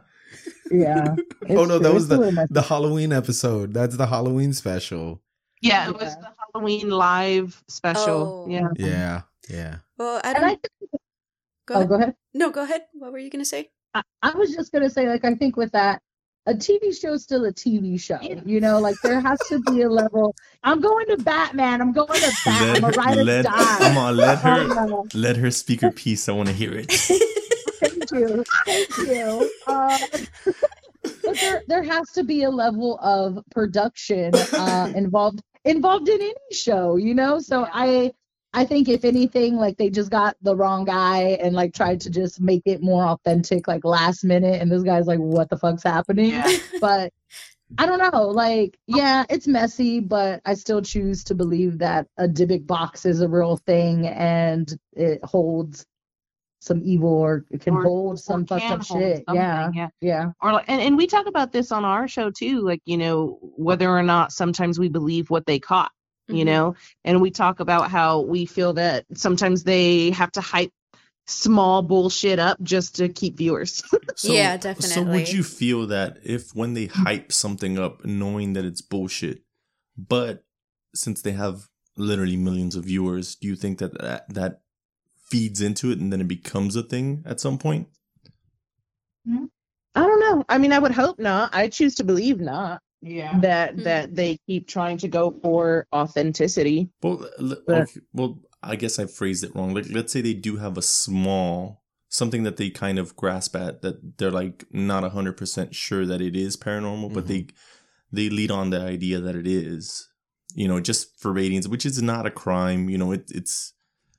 Yeah. oh It's no, that was It's the the Halloween episode. That's the Halloween special. Yeah, it was Yeah. the Halloween live special. Oh. Yeah. Yeah, yeah. well, I And don't. I think, go oh, ahead. go ahead. No, go ahead. What were you gonna say? I, I was just gonna say, like, I think with that, a TV show is still a TV show. You know, like there has to be a level. I'm going to Batman. I'm going to Bat. I'm a ride let, come on, let her Oh, no. let her speak her piece. I want to hear it. Thank you. Thank you. Uh, but there, there has to be a level of production uh, involved involved in any show, you know. So I, I think if anything, like they just got the wrong guy and like tried to just make it more authentic, like last minute, and this guy's like, "What the fuck's happening?" Yeah. But I don't know. Like, yeah, it's messy, but I still choose to believe that a Dybbuk box is a real thing and it holds some evil or it can Or- hold some fucked up shit. Yeah. yeah. Yeah. Or like, and, and we talk about this on our show too, like, you know, whether or not sometimes we believe what they caught, you Mhm. know, and we talk about how we feel that sometimes they have to hype small bullshit up just to keep viewers. Yeah, definitely. So would you feel that if when they hype something up, knowing that it's bullshit, but since they have literally millions of viewers, do you think that that, that feeds into it and then it becomes a thing at some point? I don't know. I mean, I would hope not. I choose to believe not. Yeah. That Mhm. that they keep trying to go for authenticity. Well, But- okay, well, I guess I phrased it wrong. Like, let's say they do have a small something that they kind of grasp at that they're like not hundred percent sure that it is paranormal, but they they lead on the idea that it is. You know, just for ratings, which is not a crime. You know, it, it's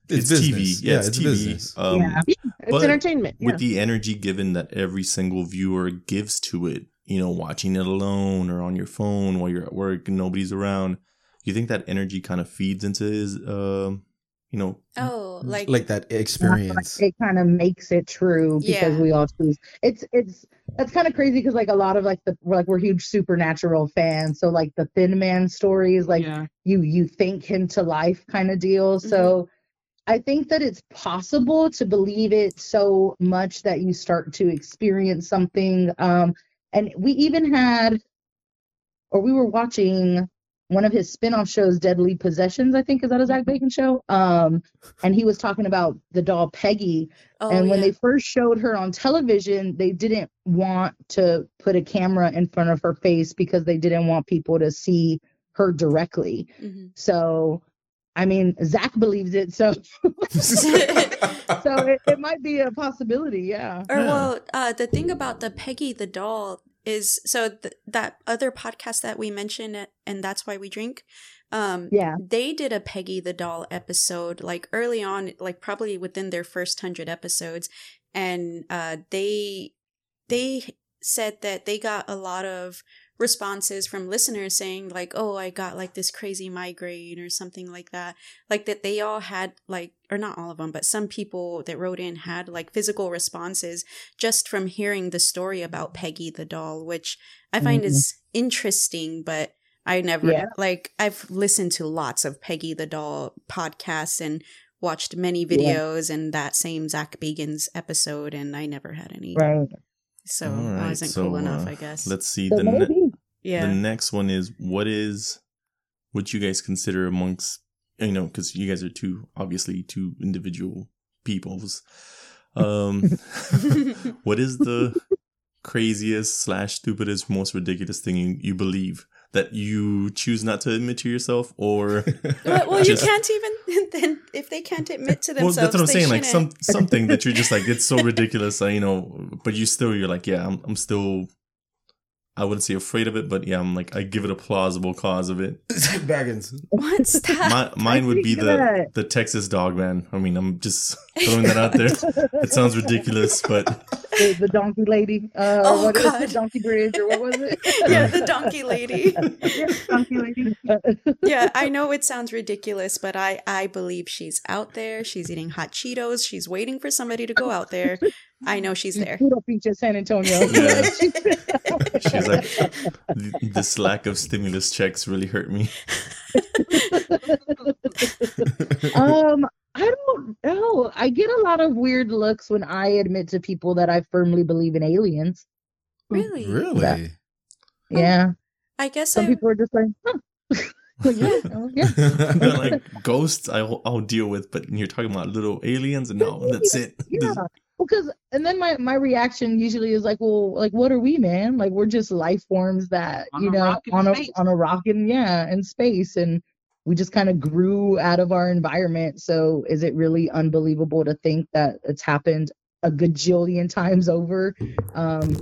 It's it's, TV. Yeah, Yeah, it's, it's TV. business. Um, Yeah. It's entertainment. Yeah. with the energy given that every single viewer gives to it, you know, watching it alone or on your phone while you're at work and nobody's around, you think that energy kind of feeds into his, um, you know, Oh, like, like that experience. It kind of makes it true because Yeah. we all choose. It's it's that's kind of crazy because like a lot of like the we're, like we're huge supernatural fans. So like the Thin Man stories, like yeah. you you think him to life kind of deal. So I think that it's possible to believe it so much that you start to experience something. Um, and we even had, or we were watching one of his spin-off shows, Deadly Possessions. I think is that a Zak Bagans show. Um, and he was talking about the doll Peggy, oh, and when yeah. they first showed her on television, they didn't want to put a camera in front of her face because they didn't want people to see her directly. Mhm. So, I mean, Zak believes it, so so it, it might be a possibility. Yeah. Or Yeah. well, uh, the thing about the Peggy the doll is so th- that other podcast that we mentioned, and that's why we drink. Um, Yeah. they did a Peggy the doll episode like early on, like probably within their first hundred episodes, and uh, they they said that they got a lot of responses from listeners saying like oh i got like this crazy migraine or something like that like that they all had like or not all of them but some people that wrote in had like physical responses just from hearing the story about peggy the doll which i find is interesting but i never Yeah. like i've listened to lots of peggy the doll podcasts and watched many Yeah. videos and that same zak bagans episode and i never had any Right. so All I wasn't so, cool enough uh, i guess let's see. So the, ne- maybe. Yeah the next one is what is what you guys consider amongst, you know, because you guys are two, obviously, two individual peoples. Um, what is the craziest slash stupidest, most ridiculous thing you, you believe that you choose not to admit to yourself, or well, well, you can't even then if they can't admit to well, themselves. that's what I'm they saying. Like some something that you're just like it's so ridiculous, uh, you know. But you still you're like, yeah, I'm I'm still I wouldn't say afraid of it, but yeah, I'm like I give it a plausible cause of it. Zak Bagans. What's that? My, mine would be the the Texas dog man. I mean, I'm just throwing that out there. It sounds ridiculous, but the, the donkey lady. Uh, Oh, or what is God. it? Donkey bridge or what was it? yeah, the donkey lady. Yeah, donkey lady. Yeah, I know it sounds ridiculous, but I I believe she's out there. She's eating hot Cheetos. She's waiting for somebody to go out there. I know she's there. Puro pinche San Antonio. Yeah. she's like, "Th- this lack of stimulus checks really hurt me. um, I don't know. I get a lot of weird looks when I admit to people that I firmly believe in aliens. Really? Really? Yeah. I guess Some I, people are just like, huh. Like, yeah, oh, yeah. Like ghosts, I'll, I'll deal with, but you're talking about little aliens, and no, that's it. Yeah. Because and then my my reaction usually is like, well, like what are we, man? Like we're just life forms that On you know on a space. on a rock in yeah in space, and we just kind of grew out of our environment. So is it really unbelievable to think that it's happened a gajillion times over? Um,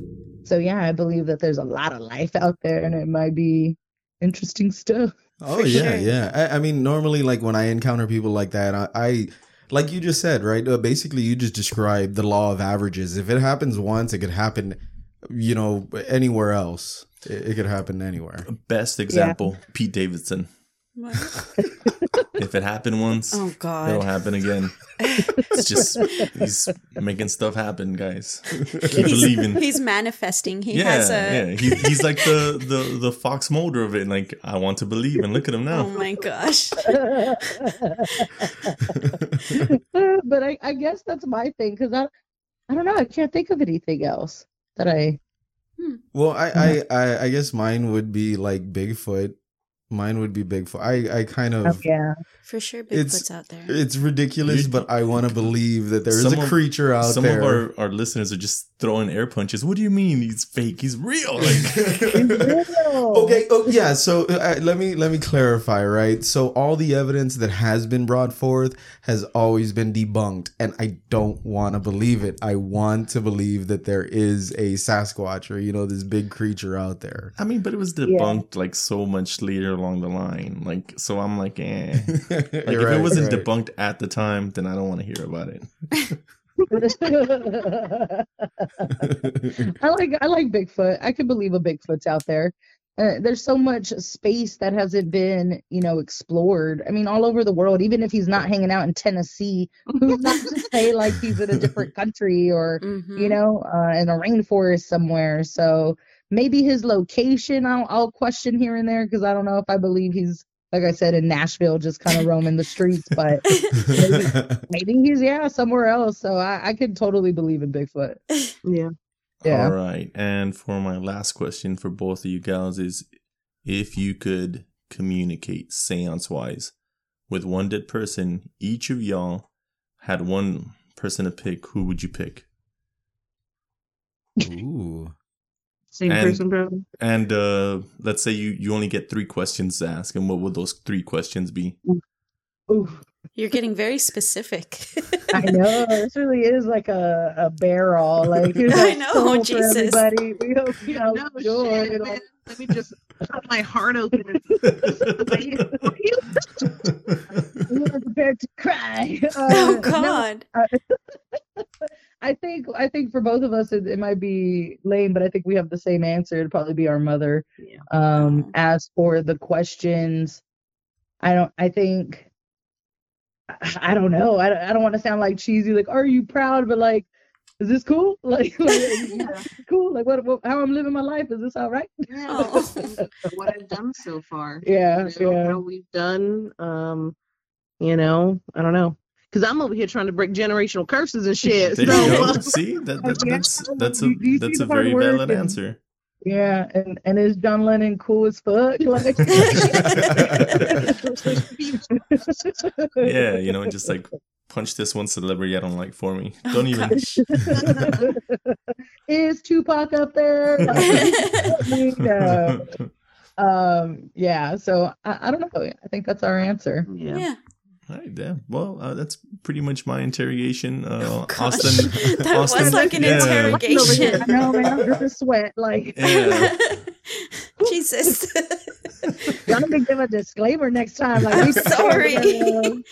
so yeah, I believe that there's a lot of life out there, and it might be interesting stuff. Oh yeah, sure. yeah. I, I mean, normally, like when I encounter people like that, I, I like you just said, right? Uh, basically, you just described the law of averages. If it happens once, it could happen, you know, anywhere else. It, it could happen anywhere. Best example, Pete Davidson. What? If it happened once, Oh god, it'll happen again. It's just he's making stuff happen, guys. Keep He's, believing. he's manifesting. He yeah, has a. yeah. He, he's like the, the the Fox Mulder of it. Like I want to believe, and look at him now. Oh my gosh. but I, I guess that's my thing because I, I don't know. I can't think of anything else that I. Hmm. Well, I, I, I, I guess mine would be like Bigfoot. Mine would be Bigfoot. I, I kind of. Oh, yeah. For sure, It's- Bigfoot's out there. It's ridiculous, but I want to believe that there is Some a of- creature out Some there. Some of our, our listeners are just throwing air punches. What do you mean he's fake? He's real. Like Okay. Oh, yeah. So uh, let me let me clarify. Right. So all the evidence that has been brought forth has always been debunked, and I don't want to believe it. I want to believe that there is a Sasquatch or you know this big creature out there. I mean, but it was debunked like so much later along the line. Like so, I'm like, eh. Like if right, it wasn't right. debunked at the time, then I don't want to hear about it. I like I like Bigfoot. I can believe a Bigfoot's out there. Uh, there's so much space that hasn't been, you know, explored. I mean, all over the world. Even if he's not hanging out in Tennessee, who's not to say like he's in a different country or Mhm. you know, uh, in a rainforest somewhere. So maybe his location I'll, I'll question here and there because I don't know if I believe he's, like I said, in Nashville, just kind of roaming the streets. But maybe he's yeah somewhere else. So I, I could totally believe in Bigfoot. Yeah. Yeah. All right. And for my last question for both of you gals is if you could communicate seance wise with one dead person, each of y'all had one person to pick, who would you pick? Ooh. Same And- person, bro. And uh let's say you you only get three questions to ask, and what would those three questions be? Oof. You're getting very specific. I know this really is like a, a barrel. Like here's I a know, Jesus. everybody. We hope you know No joy. shit, you know. man. Let me just cut my heart open. And We are prepared to cry. oh Uh, no, God. I think I think for both of us it, it might be lame, but I think we have the same answer. It'd probably be our mother. Yeah. Um, as for the questions, I don't. I think I- I don't know. I don't, I don't want to sound like cheesy. Like, are you proud? But like, is this cool? Like, like Yeah. cool. Like, what, what? How I'm living my life? Is this all right? Yeah. what I've done so far. Yeah, you know, yeah. how we've done. Um, you know, I don't know, because I'm over here trying to break generational curses and shit. There so, you go. uh, See, that, that, Yeah. that's that's a You- you see that's a very valid and- answer. Yeah, and and is John Lennon cool as fuck? Like, Yeah, you know, just like punch this one celebrity I don't like for me. Don't Oh, even. is Tupac up there? Like, um, yeah. So I, I don't know. I think that's our answer. yeah. yeah. All right, yeah. Well, uh, that's pretty much my interrogation. Uh, Oh. Austin, that Austin, was like an yeah. interrogation. I know, man. I'm dripping sweat. Like, Yeah. Jesus. y'all need to give a disclaimer next time. Like, I'm we- sorry.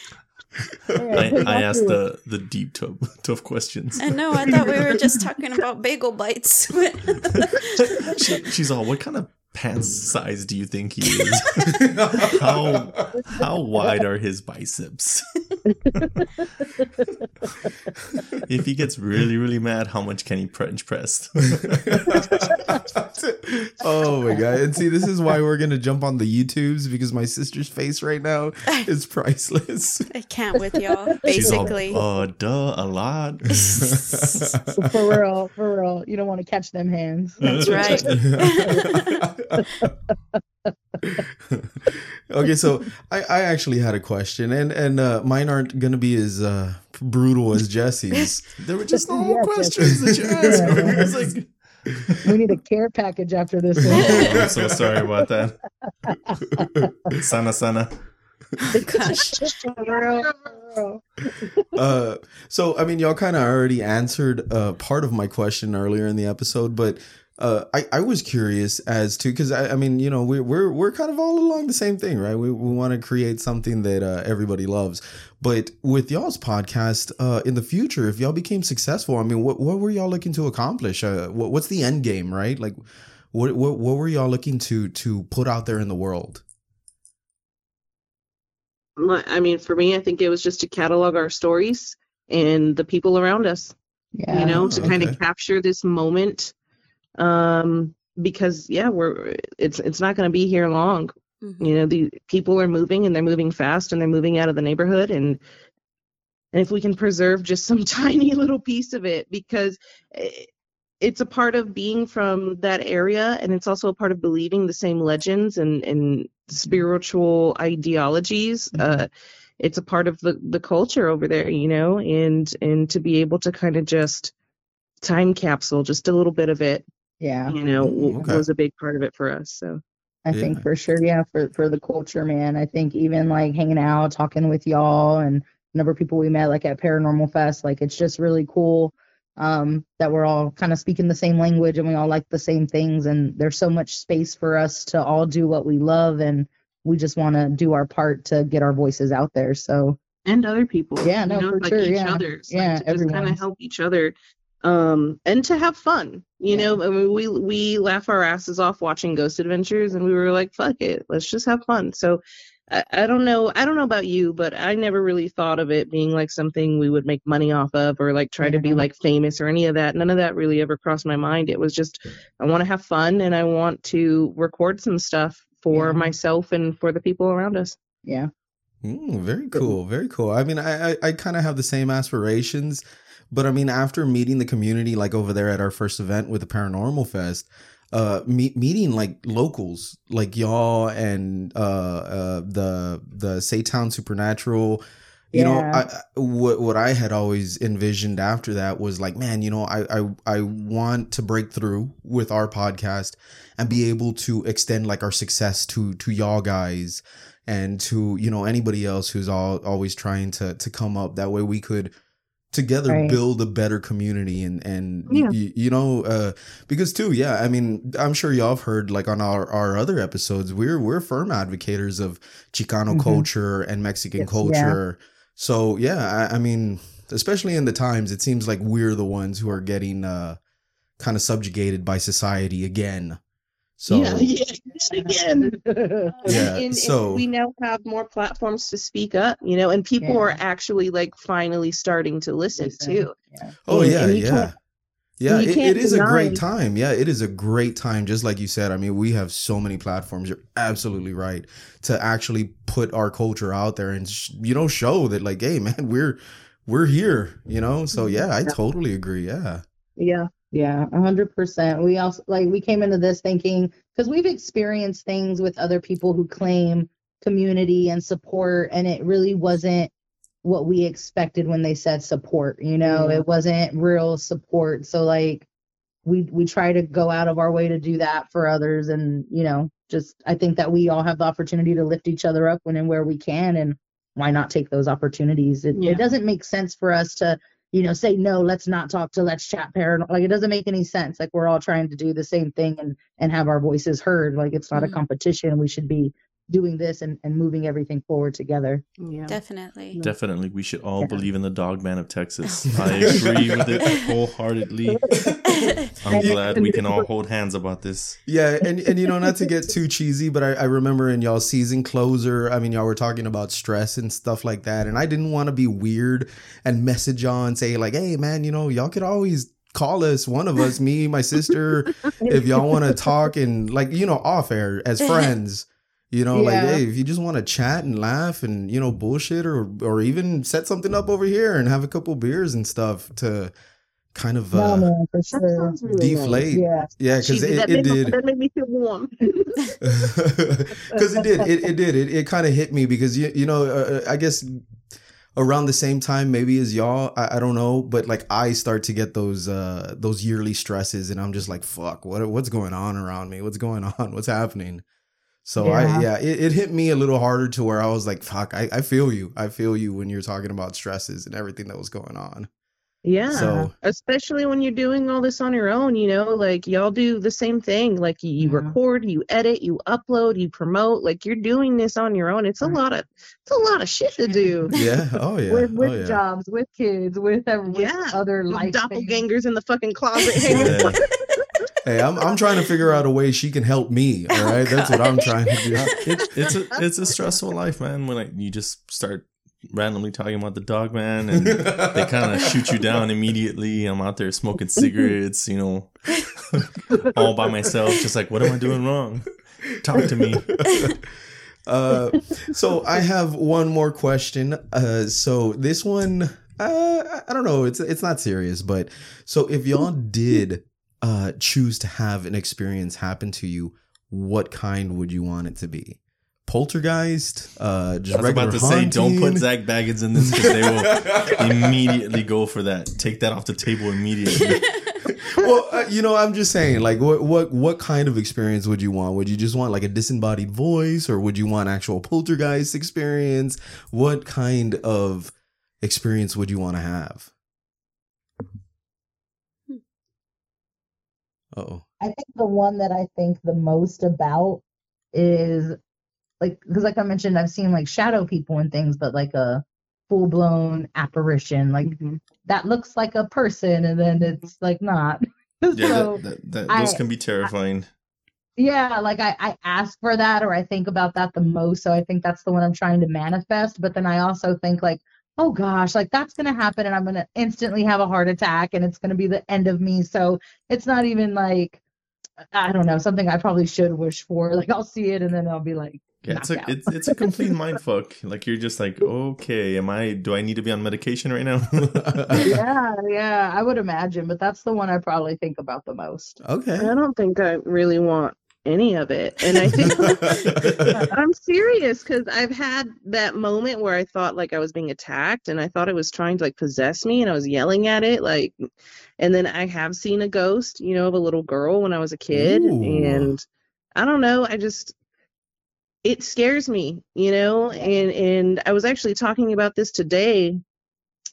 I, I asked the the deep tough, tough questions. I know. I thought we were just talking about bagel bites. she, she's all, what kind of pants size do you think he is? how how wide are his biceps? if he gets really really mad, how much can he French press? oh my god! And see, this is why we're gonna jump on the YouTubes because my sister's face right now is priceless. I can't with y'all. She's all, Basically. uh, duh, a lot. for real, for real. You don't want to catch them hands. That's right. Okay, so I, I actually had a question, and and uh, mine aren't gonna be as uh, brutal as Jesse's. there were just normal Yes, questions that you asked. Yeah. It's like, We need a care package after this oh, one. I'm so sorry about that. Sana sana. Gosh. For real, for real. uh, so I mean, y'all kind of already answered uh, part of my question earlier in the episode, but uh, I I was curious as to because I, I mean, you know, we're we're we're kind of all along the same thing, right? We we want to create something that uh, everybody loves, but with y'all's podcast uh, in the future, if y'all became successful, I mean, what what were y'all looking to accomplish? Uh, what, what's the end game, right? Like, what what what were y'all looking to to put out there in the world? I mean, for me, I think it was just to catalog our stories and the people around us. Yeah. you know, to kind of capture this moment. Um, because yeah, we're it's it's not going to be here long. Mhm. You know, the people are moving and they're moving fast and they're moving out of the neighborhood and and if we can preserve just some tiny little piece of it because eh, it's a part of being from that area and it's also a part of believing the same legends and and spiritual ideologies uh it's a part of the the culture over there you know and and to be able to kind of just time capsule just a little bit of it Yeah. you know w- Okay. was a big part of it for us so I Yeah. think for sure, yeah, for for the culture, man. I think even like hanging out, talking with y'all, and a number of people we met like at Paranormal Fest, like it's just really cool um, that we're all kind of speaking the same language and we all like the same things, and there's so much space for us to all do what we love, and we just want to do our part to get our voices out there. So and other people Yeah, you no, know, for like sure, each yeah. other's Yeah, like to just kind of help each other um and to have fun you Yeah. know I mean, we we laugh our asses off watching ghost adventures and we were like fuck it let's just have fun. So I, I don't know i don't know about you but i never really thought of it being like something we would make money off of or like try to be like famous or any of that. None of that really ever crossed my mind. It was just i want to have fun and i want to record some stuff for Yeah. myself and for the people around us. Yeah, Mm, very cool, very cool. I mean, I I, I kind of have the same aspirations, but I mean, after meeting the community, like over there at our first event with the Paranormal Fest, uh, meet, meeting like locals, like y'all and uh, uh, the the Saytown Supernatural. You know, Yeah. I, I- what what I had always envisioned after that was like, man, you know, I I I want to break through with our podcast and be able to extend like our success to to y'all guys and to you know anybody else who's all always trying to to come up that way we could together Right. build a better community and and Yeah. y- you know uh because too yeah i mean i'm sure y'all have heard like on our our other episodes we're we're firm advocates of chicano Mhm. culture and mexican Yes, yeah. culture so yeah I, I mean especially in the times it seems like we're the ones who are getting uh kind of subjugated by society again so yeah, yeah, again. Yeah, and, and so- we now have more platforms to speak up, you know, and people Yeah. are actually like finally starting to listen, Listen. too. yeah. Oh And- yeah, and yeah. Yeah, it, can't it is a great time. Yeah, it is a great time. Just like you said, I mean, we have so many platforms. You're absolutely right to actually put our culture out there and sh- you know show that like, hey man, we're we're here. You know, so mm-hmm. yeah, I totally agree. Yeah, Yeah. Yeah, a hundred percent. We also like we came into this thinking because we've experienced things with other people who claim community and support, and it really wasn't what we expected when they said support. You know, Yeah. it wasn't real support. So like we we try to go out of our way to do that for others, and you know, just I think that we all have the opportunity to lift each other up when and where we can, and why not take those opportunities? It, Yeah. it doesn't make sense for us to, you know, say no, let's not talk to let's chat paranormal. Like it doesn't make any sense. Like we're all trying to do the same thing and and have our voices heard. Like it's not Mhm. a competition. We should be doing this and, and moving everything forward together. Yeah. Definitely. Definitely, we should all Yeah. believe in the dog man of Texas. I agree with it wholeheartedly. I'm glad we can all hold hands about this. Yeah, and and you know, not to get too cheesy, but I, I remember in y'all season closer, I mean, y'all were talking about stress and stuff like that, and I didn't want to be weird and message y'all and say like, hey man, you know, y'all could always call us, one of us, me, my sister, if y'all want to talk and like you know, off air as friends. You know, like hey, if you just want to chat and laugh and you know bullshit or or even set something up over here and have a couple beers and stuff to kind of no, uh, man, for sure. sounds really nice. deflate. Yeah. Yeah, because Cheesy. it, that, it made did. that made me feel warm. because it did it, it did it, it kind of hit me because you, you know uh, i guess around the same time maybe as y'all I, I don't know but like i start to get those uh those yearly stresses and i'm just like fuck what what's going on around me what's going on what's happening so i Yeah. yeah it, it hit me a little harder to where i was like fuck I, I feel you i feel you when you're talking about stresses and everything that was going on Yeah. so Especially when you're doing all this on your own, you know, like y'all do the same thing. Like you, you Yeah. record, you edit, you upload, you promote. Like you're doing this on your own. It's a Right. lot of it's a lot of shit to do. yeah oh yeah with with oh, yeah. jobs, with kids, with, every, with Yeah. other With life things. Doppelgangers in the fucking closet. hanging Yeah. hey I'm, I'm trying to figure out a way she can help me all right that's what i'm trying to do It, it's a it's a stressful life, man. When like you just start randomly talking about the dog man and they kind of shoot you down immediately. I'm out there smoking cigarettes, you know, all by myself, just like, what am I doing wrong? Talk to me. uh, so I have one more question. Uh, so this one, uh, I don't know. It's it's not serious, but so if y'all did uh, choose to have an experience happen to you, what kind would you want it to be? Poltergeist? Uh, just I was about regular to say, don't put? Zak Bagans in this because they will immediately go for that. Take that off the table immediately. well, uh, you know, I'm just saying, like, what what what kind of experience would you want? Would you just want like a disembodied voice, or would you want actual poltergeist experience? What kind of experience would you want to have? Oh, I think the one that I think the most about is like because like I mentioned, I've seen like shadow people and things, but like a full blown apparition, like Mhm. that looks like a person, and then it's like not. Yeah, so that, that, that, those I- can be terrifying. yeah, like I I ask for that or I think about that the most, so I think that's the one I'm trying to manifest. But then I also think like. Oh gosh, like that's gonna happen, and I'm gonna instantly have a heart attack, and it's gonna be the end of me. So it's not even like I don't know, something I probably should wish for. Like I'll see it and then I'll be like, Yeah, it's a it's, it's a complete mind fuck. Like you're just like, okay, am I? Do I need to be on medication right now? yeah, yeah, I would imagine, but that's the one I probably think about the most. okay. I don't think I really want any of it. And I think I'm serious because I've had that moment where I thought like I was being attacked and I thought it was trying to like possess me and I was yelling at it like and then I have seen a ghost, you know, of a little girl when I was a kid Ooh. and I don't know, I just it scares me, you know, and and I was actually talking about this today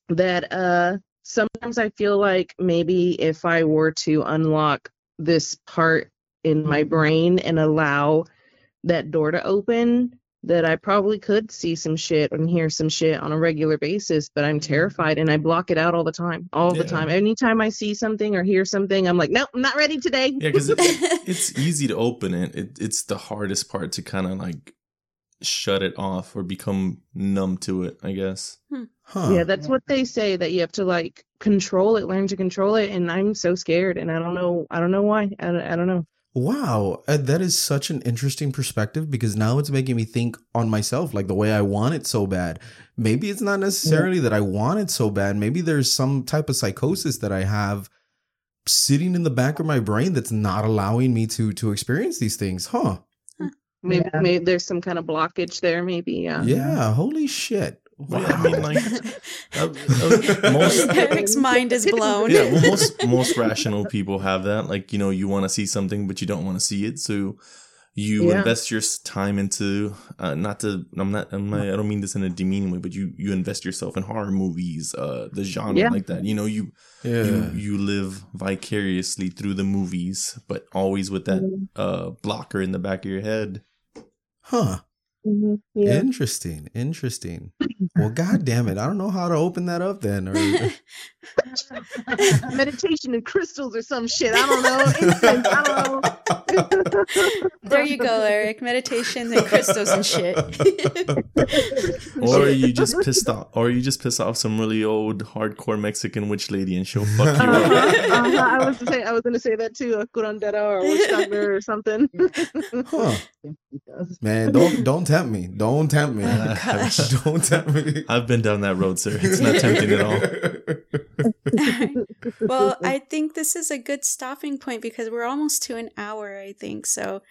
that uh sometimes I feel like maybe if I were to unlock this part in my mm-hmm. brain and allow that door to open, that I probably could see some shit and hear some shit on a regular basis, but I'm mm-hmm. terrified and I block it out all the time. All the Yeah. time. Anytime I see something or hear something, I'm like, nope, I'm not ready today. yeah, because it, it's easy to open it. it. It's the hardest part to kind of like shut it off or become numb to it. I guess. Hmm. Huh. Yeah, that's what they say that you have to like control it, learn to control it, and I'm so scared, and I don't know, I don't know why, I don't, I don't know. Wow, uh, that is such an interesting perspective because now it's making me think on myself, like the way I want it so bad. Maybe it's not necessarily that I want it so bad. Maybe there's some type of psychosis that I have sitting in the back of my brain that's not allowing me to to experience these things. Huh? Maybe, Yeah. maybe there's some kind of blockage there. Maybe, yeah. Yeah. Holy shit. Well, yeah, I mean, like uh, uh, most Eric's mind is blown. yeah, well, most most rational people have that. Like, you know, you want to see something, but you don't want to see it. So you Yeah. invest your time into uh, not to I'm not, I'm not I don't mean this in a demeaning way, but you you invest yourself in horror movies, uh, the genre Yeah. like that. You know, you Yeah. you you live vicariously through the movies, but always with that uh blocker in the back of your head. Huh. Mhm. Yeah. Interesting. Interesting. Well, god damn it. I don't know how to open that up then. Or Meditation and crystals or some shit. I don't know. Incense, I don't know. There you go, Eric. Meditation and crystals and shit. Or you just pissed off, or you just piss off some really old hardcore Mexican witch lady and she'll fuck you Uh-huh, up. uh-huh. I was to say I was gonna say that too, a curandera or a witch doctor or something. huh. He does. Man, don't don't tempt me. Don't tempt me. Oh, gosh. don't tempt me. I've been down that road, sir. It's not tempting at all. well, I think this is a good stopping point because we're almost to an hour, I think. So,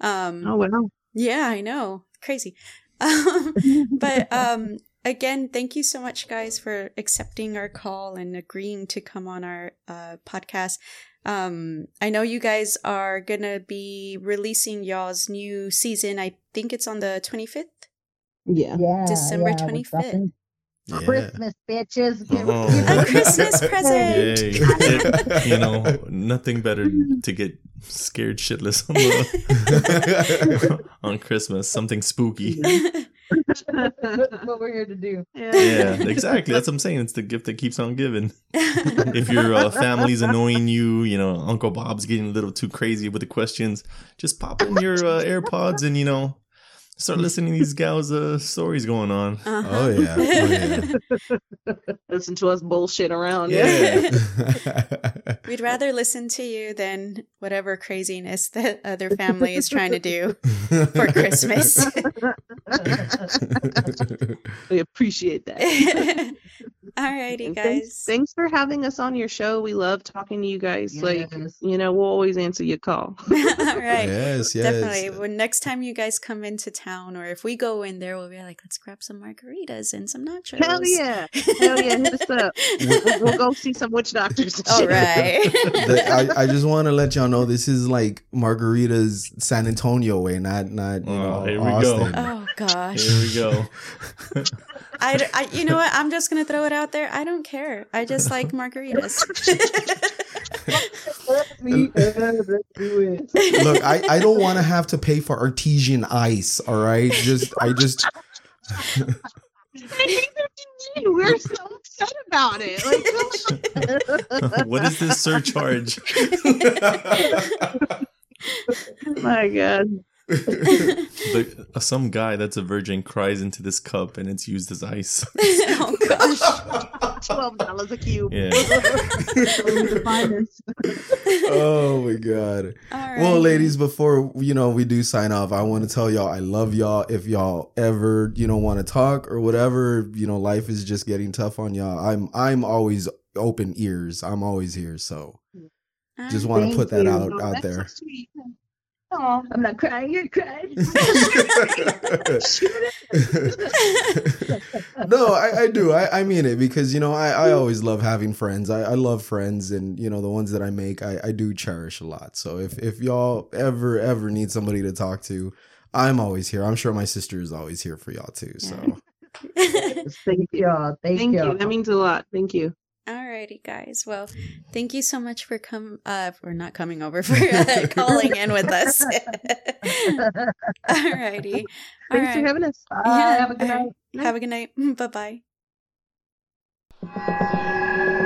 um, oh wow. yeah, I know. Crazy. Um, but um, again, thank you so much, guys, for accepting our call and agreeing to come on our uh, podcast. Um, I know you guys are gonna be releasing y'all's new season. I think it's on the twenty fifth. Yeah. Yeah, December yeah, we're 25th. Yeah. Christmas, bitches. Give- Oh. give A Christmas present. Yay. You know, nothing better to get scared shitless on, the, on Christmas. Something spooky. That's what we're here to do. Yeah, exactly. That's what I'm saying. It's the gift that keeps on giving. If your uh, family's annoying you, you know, Uncle Bob's getting a little too crazy with the questions, just pop in your uh, AirPods and, you know, start listening to these gals' uh, stories going on. Uh-huh. Oh yeah. Oh yeah. Listen to us bullshit around. Yeah. We'd rather listen to you than whatever craziness that other family is trying to do for Christmas. We appreciate that. Alrighty, And thanks, guys. thanks for having us on your show. We love talking to you guys. Like, you know, we'll always answer your call. All right. Yes, yes. Definitely. When next time you guys come into town, or if we go in there, we'll be like, let's grab some margaritas and some nachos. Hell yeah. Hell yeah. Hit us up. We'll, we'll go see some witch doctors. and All shit. right. The- I, I just want to let y'all know this is like Margarita's San Antonio way, not not you Oh, know here we go. Austin. oh gosh. Here we go. I, I, you know what? I'm just gonna throw it out there. I don't care. I just like margaritas. Let's do it. Look, I, I don't want to have to pay for artesian ice. All right, just I just We're so upset about it. Like, what is this surcharge? my God. The, uh, some guy that's a virgin cries into this cup and it's used as ice. oh gosh. Twelve dollars a cube. Yeah. Oh my god. All right. Well, ladies, before you know we do sign off, I want to tell y'all I love y'all. If y'all ever you know want to talk or whatever, you know life is just getting tough on y'all. I'm I'm always open ears. I'm always here. So just want to Thank put that you. out Oh, out that's there. so sweet. I'm not crying. You're crying. no, I, I do. I, I mean it because you know I, I always love having friends. I, I love friends, and you know the ones that I make, I, I do cherish a lot. So if if y'all ever ever need somebody to talk to, I'm always here. I'm sure my sister is always here for y'all too. So Thank y'all. Thank, Thank y'all. you. That means a lot. Thank you. Alrighty, guys. Well, thank you so much for come uh for not coming over for uh, calling in with us. Alrighty. All Thanks for having us. Yeah, Have a good night. Have a good night. Bye bye.